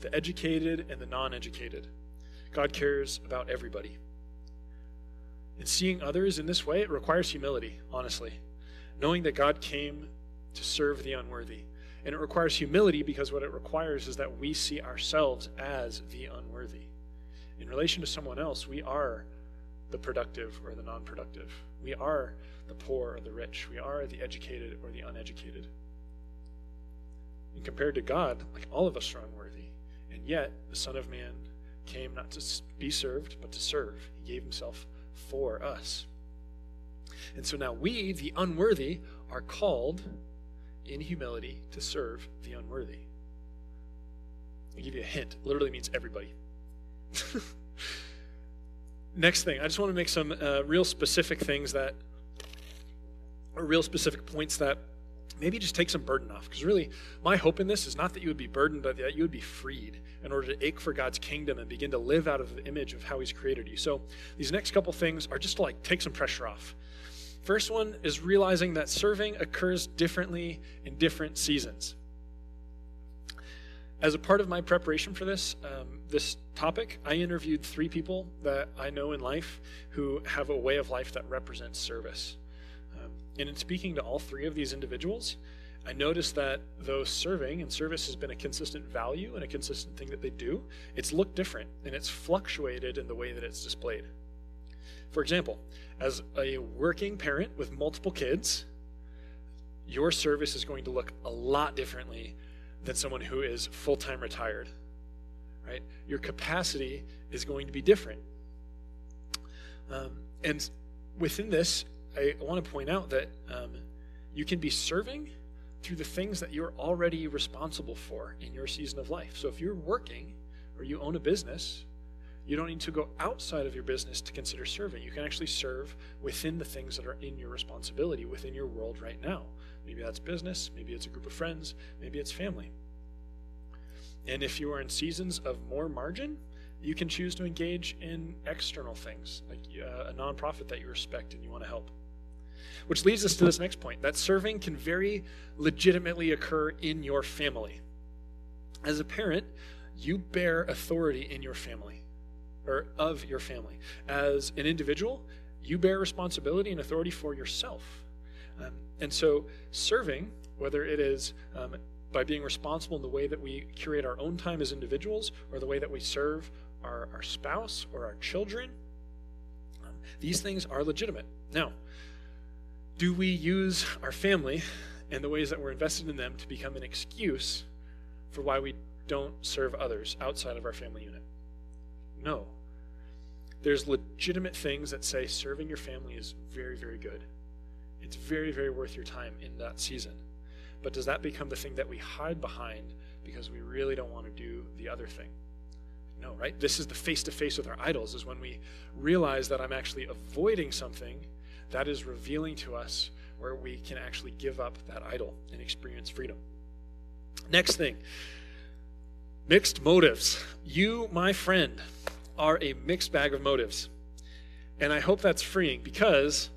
the educated and the non educated. God cares about everybody. And seeing others in this way, it requires humility, honestly. Knowing that God came to serve the unworthy. And it requires humility because what it requires is that we see ourselves as the unworthy. In relation to someone else, we are the productive or the non productive. We are the poor or the rich. We are the educated or the uneducated. And compared to God, like all of us are unworthy. And yet, the Son of Man came not to be served, but to serve. He gave himself for us. And so now we, the unworthy, are called in humility to serve the unworthy. I'll give you a hint. It literally means everybody. Next thing, I just want to make some uh, real specific things that, or real specific points that maybe just take some burden off. Because really, my hope in this is not that you would be burdened, but that you would be freed in order to ache for God's kingdom and begin to live out of the image of how He's created you. So these next couple things are just to like take some pressure off. First one is realizing that serving occurs differently in different seasons. As a part of my preparation for this, um, this topic, I interviewed three people that I know in life who have a way of life that represents service. Um, and in speaking to all three of these individuals, I noticed that though serving and service has been a consistent value and a consistent thing that they do, it's looked different and it's fluctuated in the way that it's displayed. For example, as a working parent with multiple kids, your service is going to look a lot differently than someone who is full time retired. Right? Your capacity is going to be different. Um, and within this, I want to point out that um, you can be serving through the things that you're already responsible for in your season of life. So if you're working or you own a business, you don't need to go outside of your business to consider serving. You can actually serve within the things that are in your responsibility, within your world right now. Maybe that's business, maybe it's a group of friends, maybe it's family. And if you are in seasons of more margin, you can choose to engage in external things, like uh, a nonprofit that you respect and you want to help. Which leads us to this next point that serving can very legitimately occur in your family. As a parent, you bear authority in your family or of your family. As an individual, you bear responsibility and authority for yourself. Um, and so, serving, whether it is um, by being responsible in the way that we curate our own time as individuals or the way that we serve our, our spouse or our children, um, these things are legitimate. Now, do we use our family and the ways that we're invested in them to become an excuse for why we don't serve others outside of our family unit? No. There's legitimate things that say serving your family is very, very good. It's very, very worth your time in that season. But does that become the thing that we hide behind because we really don't want to do the other thing? No, right? This is the face to face with our idols, is when we realize that I'm actually avoiding something that is revealing to us where we can actually give up that idol and experience freedom. Next thing mixed motives. You, my friend, are a mixed bag of motives. And I hope that's freeing because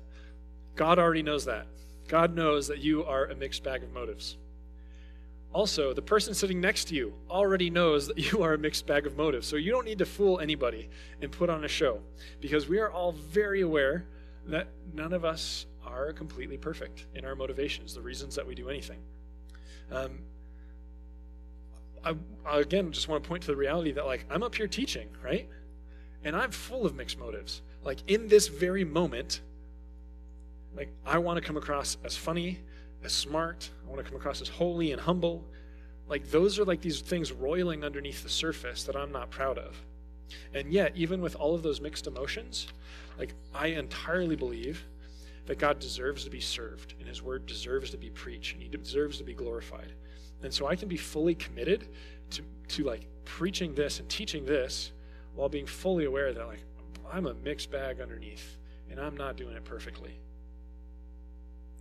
God already knows that. God knows that you are a mixed bag of motives. Also, the person sitting next to you already knows that you are a mixed bag of motives. So you don't need to fool anybody and put on a show because we are all very aware that none of us are completely perfect in our motivations, the reasons that we do anything. Um, I, I, again just want to point to the reality that, like, I'm up here teaching, right? And I'm full of mixed motives. Like, in this very moment, like, I want to come across as funny, as smart. I want to come across as holy and humble. Like, those are like these things roiling underneath the surface that I'm not proud of. And yet, even with all of those mixed emotions, like, I entirely believe that God deserves to be served and his word deserves to be preached and he deserves to be glorified. And so I can be fully committed to, to like preaching this and teaching this while being fully aware that like I'm a mixed bag underneath and I'm not doing it perfectly.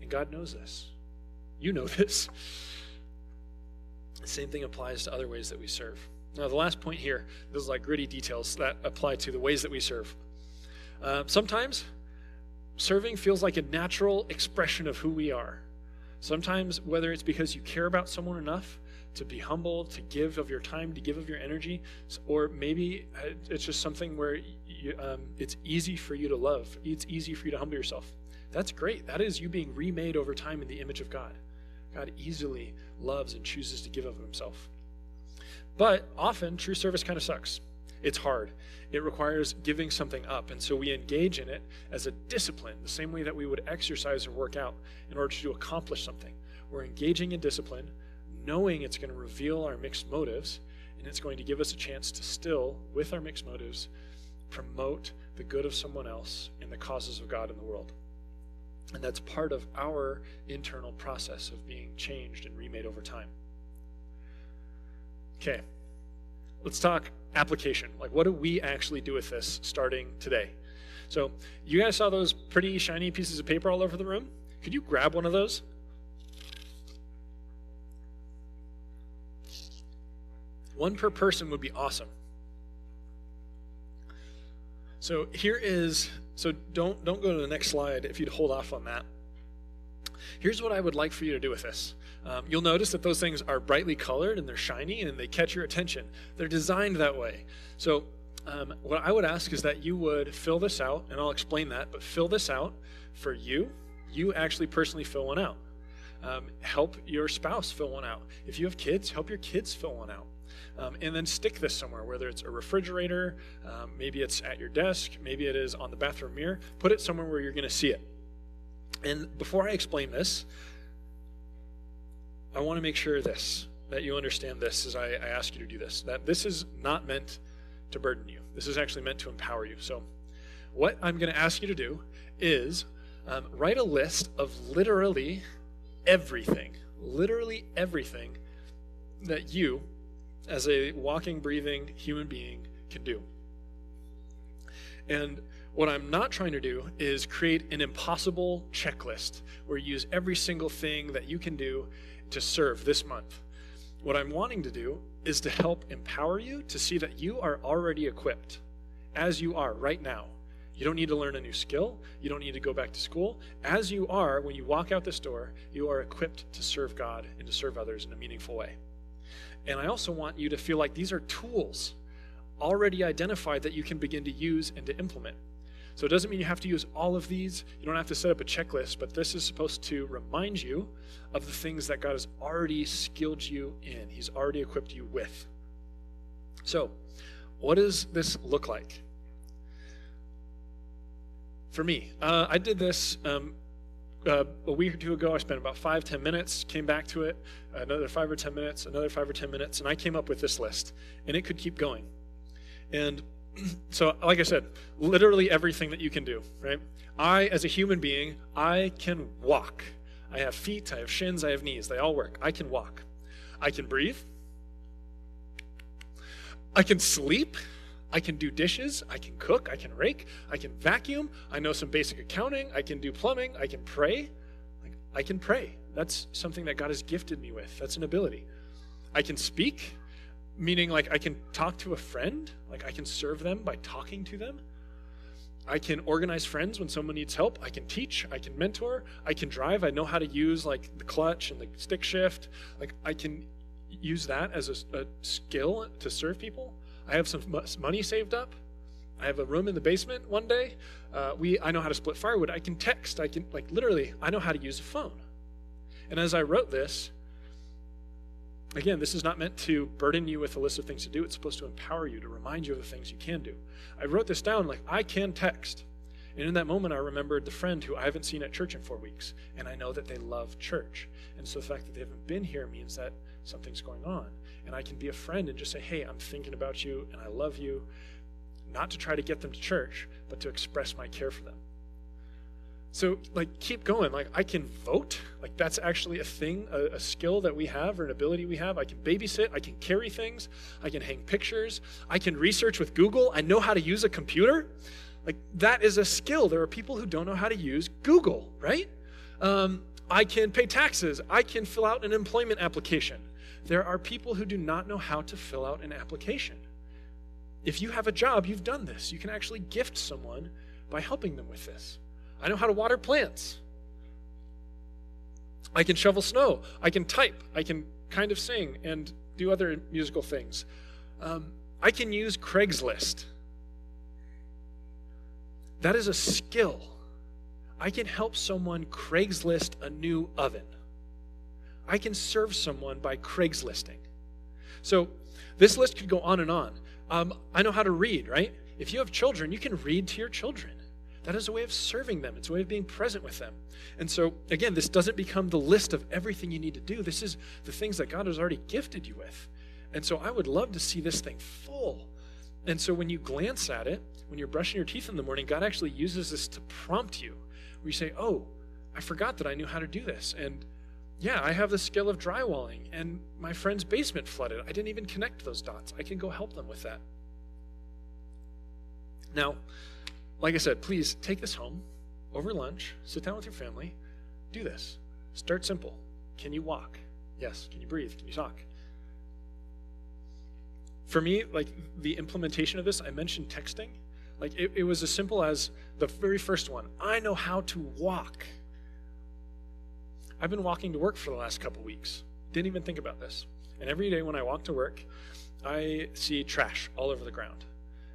And God knows this. You know this. The same thing applies to other ways that we serve. Now, the last point here, this is like gritty details that apply to the ways that we serve. Uh, sometimes serving feels like a natural expression of who we are. Sometimes, whether it's because you care about someone enough to be humble, to give of your time, to give of your energy, or maybe uh, it's just something where you, um, it's easy for you to love, it's easy for you to humble yourself. That's great. That is you being remade over time in the image of God. God easily loves and chooses to give of himself. But often, true service kind of sucks. It's hard. It requires giving something up. And so we engage in it as a discipline, the same way that we would exercise or work out in order to accomplish something. We're engaging in discipline, knowing it's going to reveal our mixed motives, and it's going to give us a chance to still, with our mixed motives, promote the good of someone else and the causes of God in the world. And that's part of our internal process of being changed and remade over time. Okay, let's talk application. Like, what do we actually do with this starting today? So, you guys saw those pretty shiny pieces of paper all over the room? Could you grab one of those? One per person would be awesome. So here is so don't don't go to the next slide if you'd hold off on that. Here's what I would like for you to do with this. Um, you'll notice that those things are brightly colored and they're shiny and they catch your attention. They're designed that way. So, um, what I would ask is that you would fill this out, and I'll explain that, but fill this out for you. You actually personally fill one out. Um, help your spouse fill one out. If you have kids, help your kids fill one out. Um, and then stick this somewhere, whether it's a refrigerator, um, maybe it's at your desk, maybe it is on the bathroom mirror. Put it somewhere where you're going to see it. And before I explain this, I want to make sure this, that you understand this as I, I ask you to do this, that this is not meant to burden you. This is actually meant to empower you. So, what I'm going to ask you to do is um, write a list of literally everything, literally everything that you, as a walking, breathing human being, can do. And what I'm not trying to do is create an impossible checklist where you use every single thing that you can do to serve this month. What I'm wanting to do is to help empower you to see that you are already equipped as you are right now. You don't need to learn a new skill. You don't need to go back to school. As you are, when you walk out this door, you are equipped to serve God and to serve others in a meaningful way. And I also want you to feel like these are tools already identified that you can begin to use and to implement. So it doesn't mean you have to use all of these. You don't have to set up a checklist, but this is supposed to remind you of the things that God has already skilled you in, He's already equipped you with. So, what does this look like? For me, uh, I did this um, uh, a week or two ago. I spent about five, ten minutes, came back to it, another five or ten minutes, another five or ten minutes, and I came up with this list. And it could keep going. And so, like I said, literally everything that you can do, right? I, as a human being, I can walk. I have feet, I have shins, I have knees. They all work. I can walk. I can breathe. I can sleep. I can do dishes. I can cook. I can rake. I can vacuum. I know some basic accounting. I can do plumbing. I can pray. I can pray. That's something that God has gifted me with. That's an ability. I can speak, meaning like I can talk to a friend, like I can serve them by talking to them. I can organize friends when someone needs help. I can teach. I can mentor. I can drive. I know how to use like the clutch and the stick shift. Like I can use that as a, a skill to serve people. I have some money saved up. I have a room in the basement one day. Uh, we, I know how to split firewood. I can text. I can, like, literally, I know how to use a phone. And as I wrote this, again, this is not meant to burden you with a list of things to do. It's supposed to empower you, to remind you of the things you can do. I wrote this down like, I can text. And in that moment, I remembered the friend who I haven't seen at church in four weeks. And I know that they love church. And so the fact that they haven't been here means that something's going on. And I can be a friend and just say, hey, I'm thinking about you and I love you not to try to get them to church, but to express my care for them. So, like, keep going. Like, I can vote. Like, that's actually a thing, a, a, skill that we have or an ability we have. I can babysit. I can carry things. I can hang pictures. I can research with Google. I know how to use a computer. Like, that is a skill. There are people who don't know how to use Google, right? Um, I can pay taxes. I can fill out an employment application. There are people who do not know how to fill out an application. If you have a job, you've done this. You can actually gift someone by helping them with this. I know how to water plants. I can shovel snow. I can type. I can kind of sing and do other musical things. Um, I can use Craigslist. That is a skill. I can help someone Craigslist a new oven. I can serve someone by Craigslisting. So this list could go on and on. Um, I know how to read, right? If you have children, you can read to your children. That is a way of serving them, it's a way of being present with them. And so, again, this doesn't become the list of everything you need to do. This is the things that God has already gifted you with. And so, I would love to see this thing full. And so, when you glance at it, when you're brushing your teeth in the morning, God actually uses this to prompt you, where you say, Oh, I forgot that I knew how to do this. And yeah, I have the skill of drywalling, and my friend's basement flooded. I didn't even connect those dots. I can go help them with that. Now, like I said, please take this home over lunch, sit down with your family, do this. Start simple. Can you walk? Yes. Can you breathe? Can you talk? For me, like the implementation of this, I mentioned texting. Like it, it was as simple as the very first one I know how to walk. I've been walking to work for the last couple weeks. Didn't even think about this. And every day when I walk to work, I see trash all over the ground.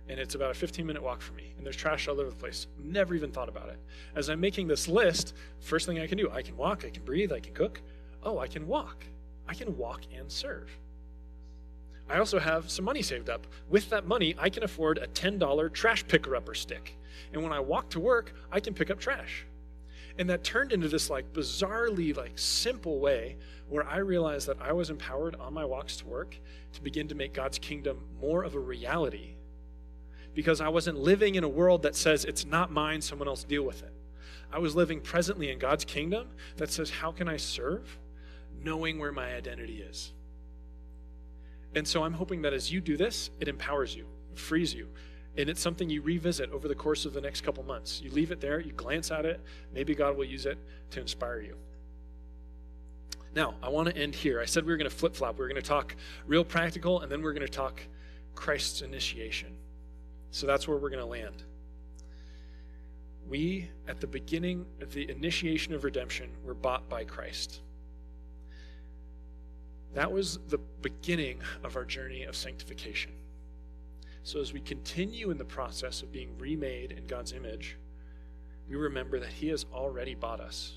And it's about a 15 minute walk for me. And there's trash all over the place. Never even thought about it. As I'm making this list, first thing I can do, I can walk, I can breathe, I can cook. Oh, I can walk. I can walk and serve. I also have some money saved up. With that money, I can afford a $10 trash picker upper stick. And when I walk to work, I can pick up trash. And that turned into this like bizarrely like simple way where I realized that I was empowered on my walks to work to begin to make God's kingdom more of a reality because I wasn't living in a world that says it's not mine, someone else deal with it. I was living presently in God's kingdom that says, How can I serve? Knowing where my identity is. And so I'm hoping that as you do this, it empowers you, frees you, and it's something you revisit over the course of the next couple months. You leave it there, you glance at it, maybe God will use it to inspire you. Now, I want to end here. I said we were going to flip flop. We were going to talk real practical, and then we're going to talk Christ's initiation. So that's where we're going to land. We, at the beginning of the initiation of redemption, were bought by Christ. That was the beginning of our journey of sanctification. So as we continue in the process of being remade in God's image, we remember that He has already bought us,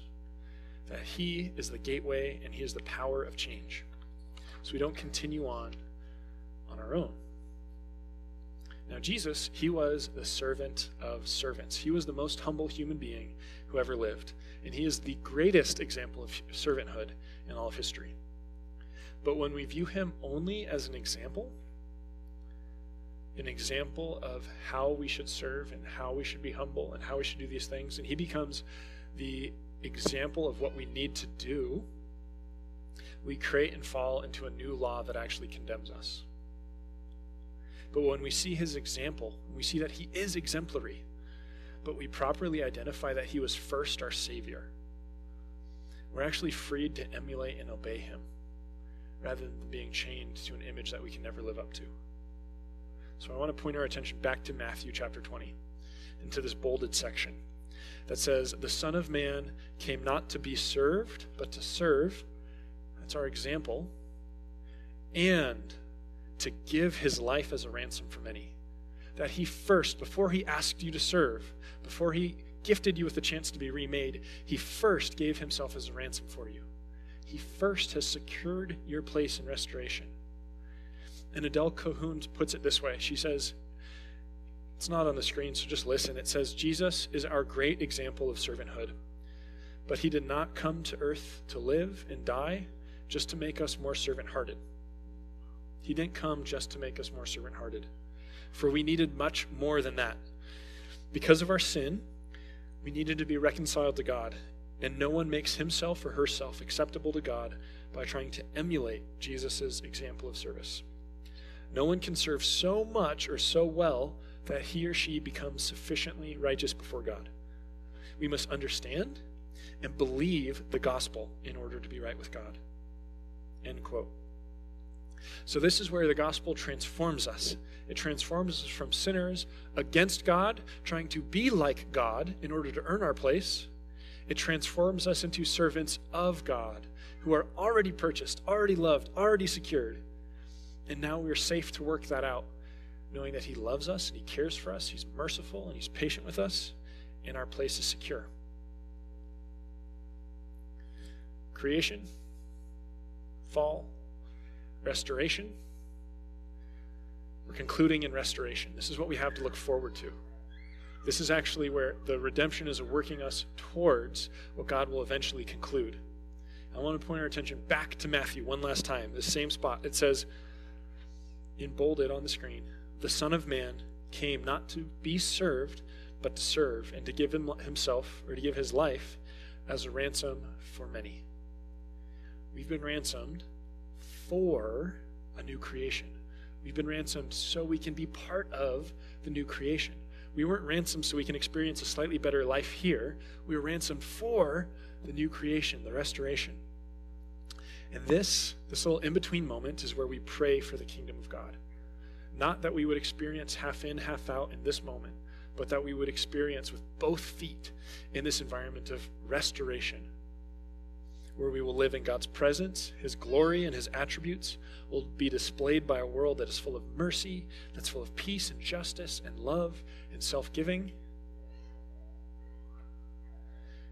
that He is the gateway and He is the power of change. So we don't continue on on our own. Now, Jesus, He was the servant of servants. He was the most humble human being who ever lived, and He is the greatest example of servanthood in all of history. But when we view Him only as an example, an example of how we should serve and how we should be humble and how we should do these things. And he becomes the example of what we need to do. We create and fall into a new law that actually condemns us. But when we see his example, we see that he is exemplary, but we properly identify that he was first our Savior. We're actually freed to emulate and obey him rather than being chained to an image that we can never live up to. So I want to point our attention back to Matthew chapter 20, into this bolded section that says, The Son of Man came not to be served, but to serve. That's our example. And to give his life as a ransom for many. That he first, before he asked you to serve, before he gifted you with the chance to be remade, he first gave himself as a ransom for you. He first has secured your place in restoration. And Adele Calhoun puts it this way She says, It's not on the screen, so just listen. It says, Jesus is our great example of servanthood. But he did not come to earth to live and die just to make us more servant hearted. He didn't come just to make us more servant hearted, for we needed much more than that. Because of our sin, we needed to be reconciled to God, and no one makes himself or herself acceptable to God by trying to emulate Jesus' example of service. No one can serve so much or so well that he or she becomes sufficiently righteous before God. We must understand and believe the gospel in order to be right with God. End quote. So, this is where the gospel transforms us. It transforms us from sinners against God, trying to be like God in order to earn our place. It transforms us into servants of God who are already purchased, already loved, already secured. And now we're safe to work that out, knowing that He loves us and He cares for us, He's merciful and He's patient with us, and our place is secure. Creation, fall, restoration. We're concluding in restoration. This is what we have to look forward to. This is actually where the redemption is working us towards what God will eventually conclude. I want to point our attention back to Matthew one last time, the same spot. It says, in bolded on the screen, the Son of Man came not to be served, but to serve, and to give him, himself, or to give his life, as a ransom for many. We've been ransomed for a new creation. We've been ransomed so we can be part of the new creation. We weren't ransomed so we can experience a slightly better life here. We were ransomed for the new creation, the restoration. And this, this little in between moment, is where we pray for the kingdom of God. Not that we would experience half in, half out in this moment, but that we would experience with both feet in this environment of restoration where we will live in God's presence, His glory, and His attributes will be displayed by a world that is full of mercy, that's full of peace and justice and love and self giving.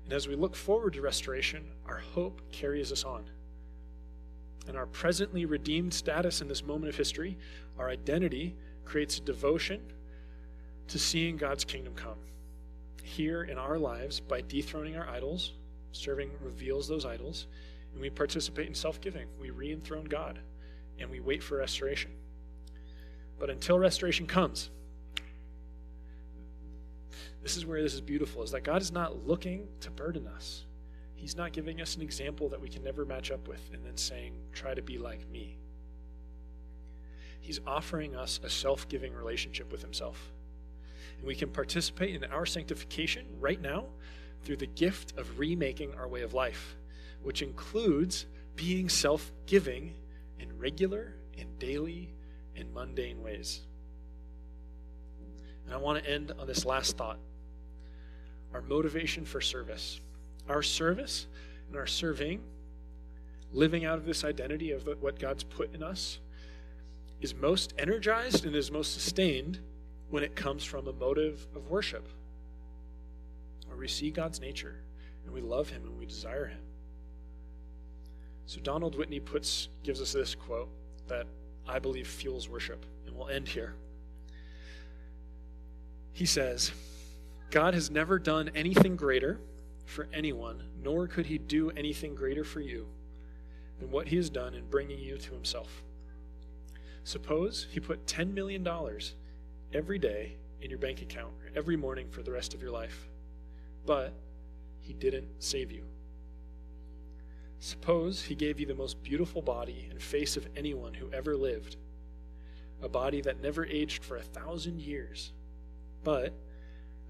And as we look forward to restoration, our hope carries us on. And our presently redeemed status in this moment of history, our identity, creates a devotion to seeing God's kingdom come here in our lives by dethroning our idols Serving reveals those idols, and we participate in self giving. We re enthrone God, and we wait for restoration. But until restoration comes, this is where this is beautiful is that God is not looking to burden us. He's not giving us an example that we can never match up with and then saying, try to be like me. He's offering us a self giving relationship with Himself. And we can participate in our sanctification right now through the gift of remaking our way of life, which includes being self giving in regular and daily and mundane ways. And I want to end on this last thought our motivation for service. Our service and our serving, living out of this identity of what God's put in us, is most energized and is most sustained when it comes from a motive of worship we see God's nature and we love him and we desire him. So Donald Whitney puts gives us this quote that I believe fuels worship, and we'll end here. He says, God has never done anything greater for anyone, nor could he do anything greater for you than what he has done in bringing you to himself. Suppose he put $10 million every day in your bank account every morning for the rest of your life, but he didn't save you. Suppose he gave you the most beautiful body and face of anyone who ever lived, a body that never aged for a thousand years, but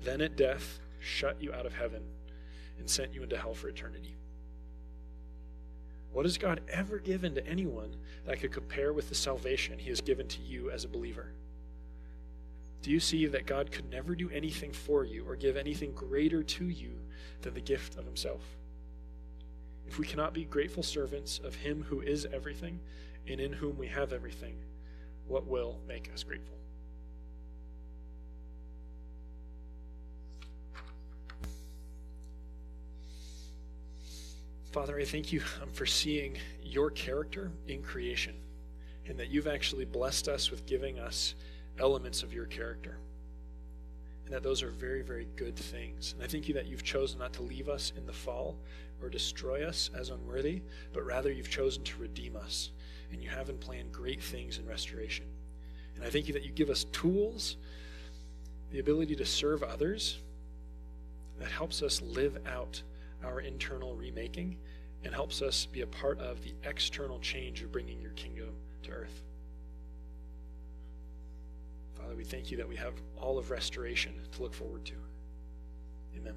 then at death shut you out of heaven and sent you into hell for eternity. What has God ever given to anyone that could compare with the salvation he has given to you as a believer? Do you see that God could never do anything for you or give anything greater to you than the gift of himself? If we cannot be grateful servants of him who is everything and in whom we have everything, what will make us grateful? Father, I thank you um, for seeing your character in creation and that you've actually blessed us with giving us elements of your character. And that those are very, very good things. And I thank you that you've chosen not to leave us in the fall or destroy us as unworthy, but rather you've chosen to redeem us. And you have in plan great things in restoration. And I thank you that you give us tools, the ability to serve others, that helps us live out our internal remaking and helps us be a part of the external change of bringing your kingdom to earth. Father, we thank you that we have all of restoration to look forward to. Amen.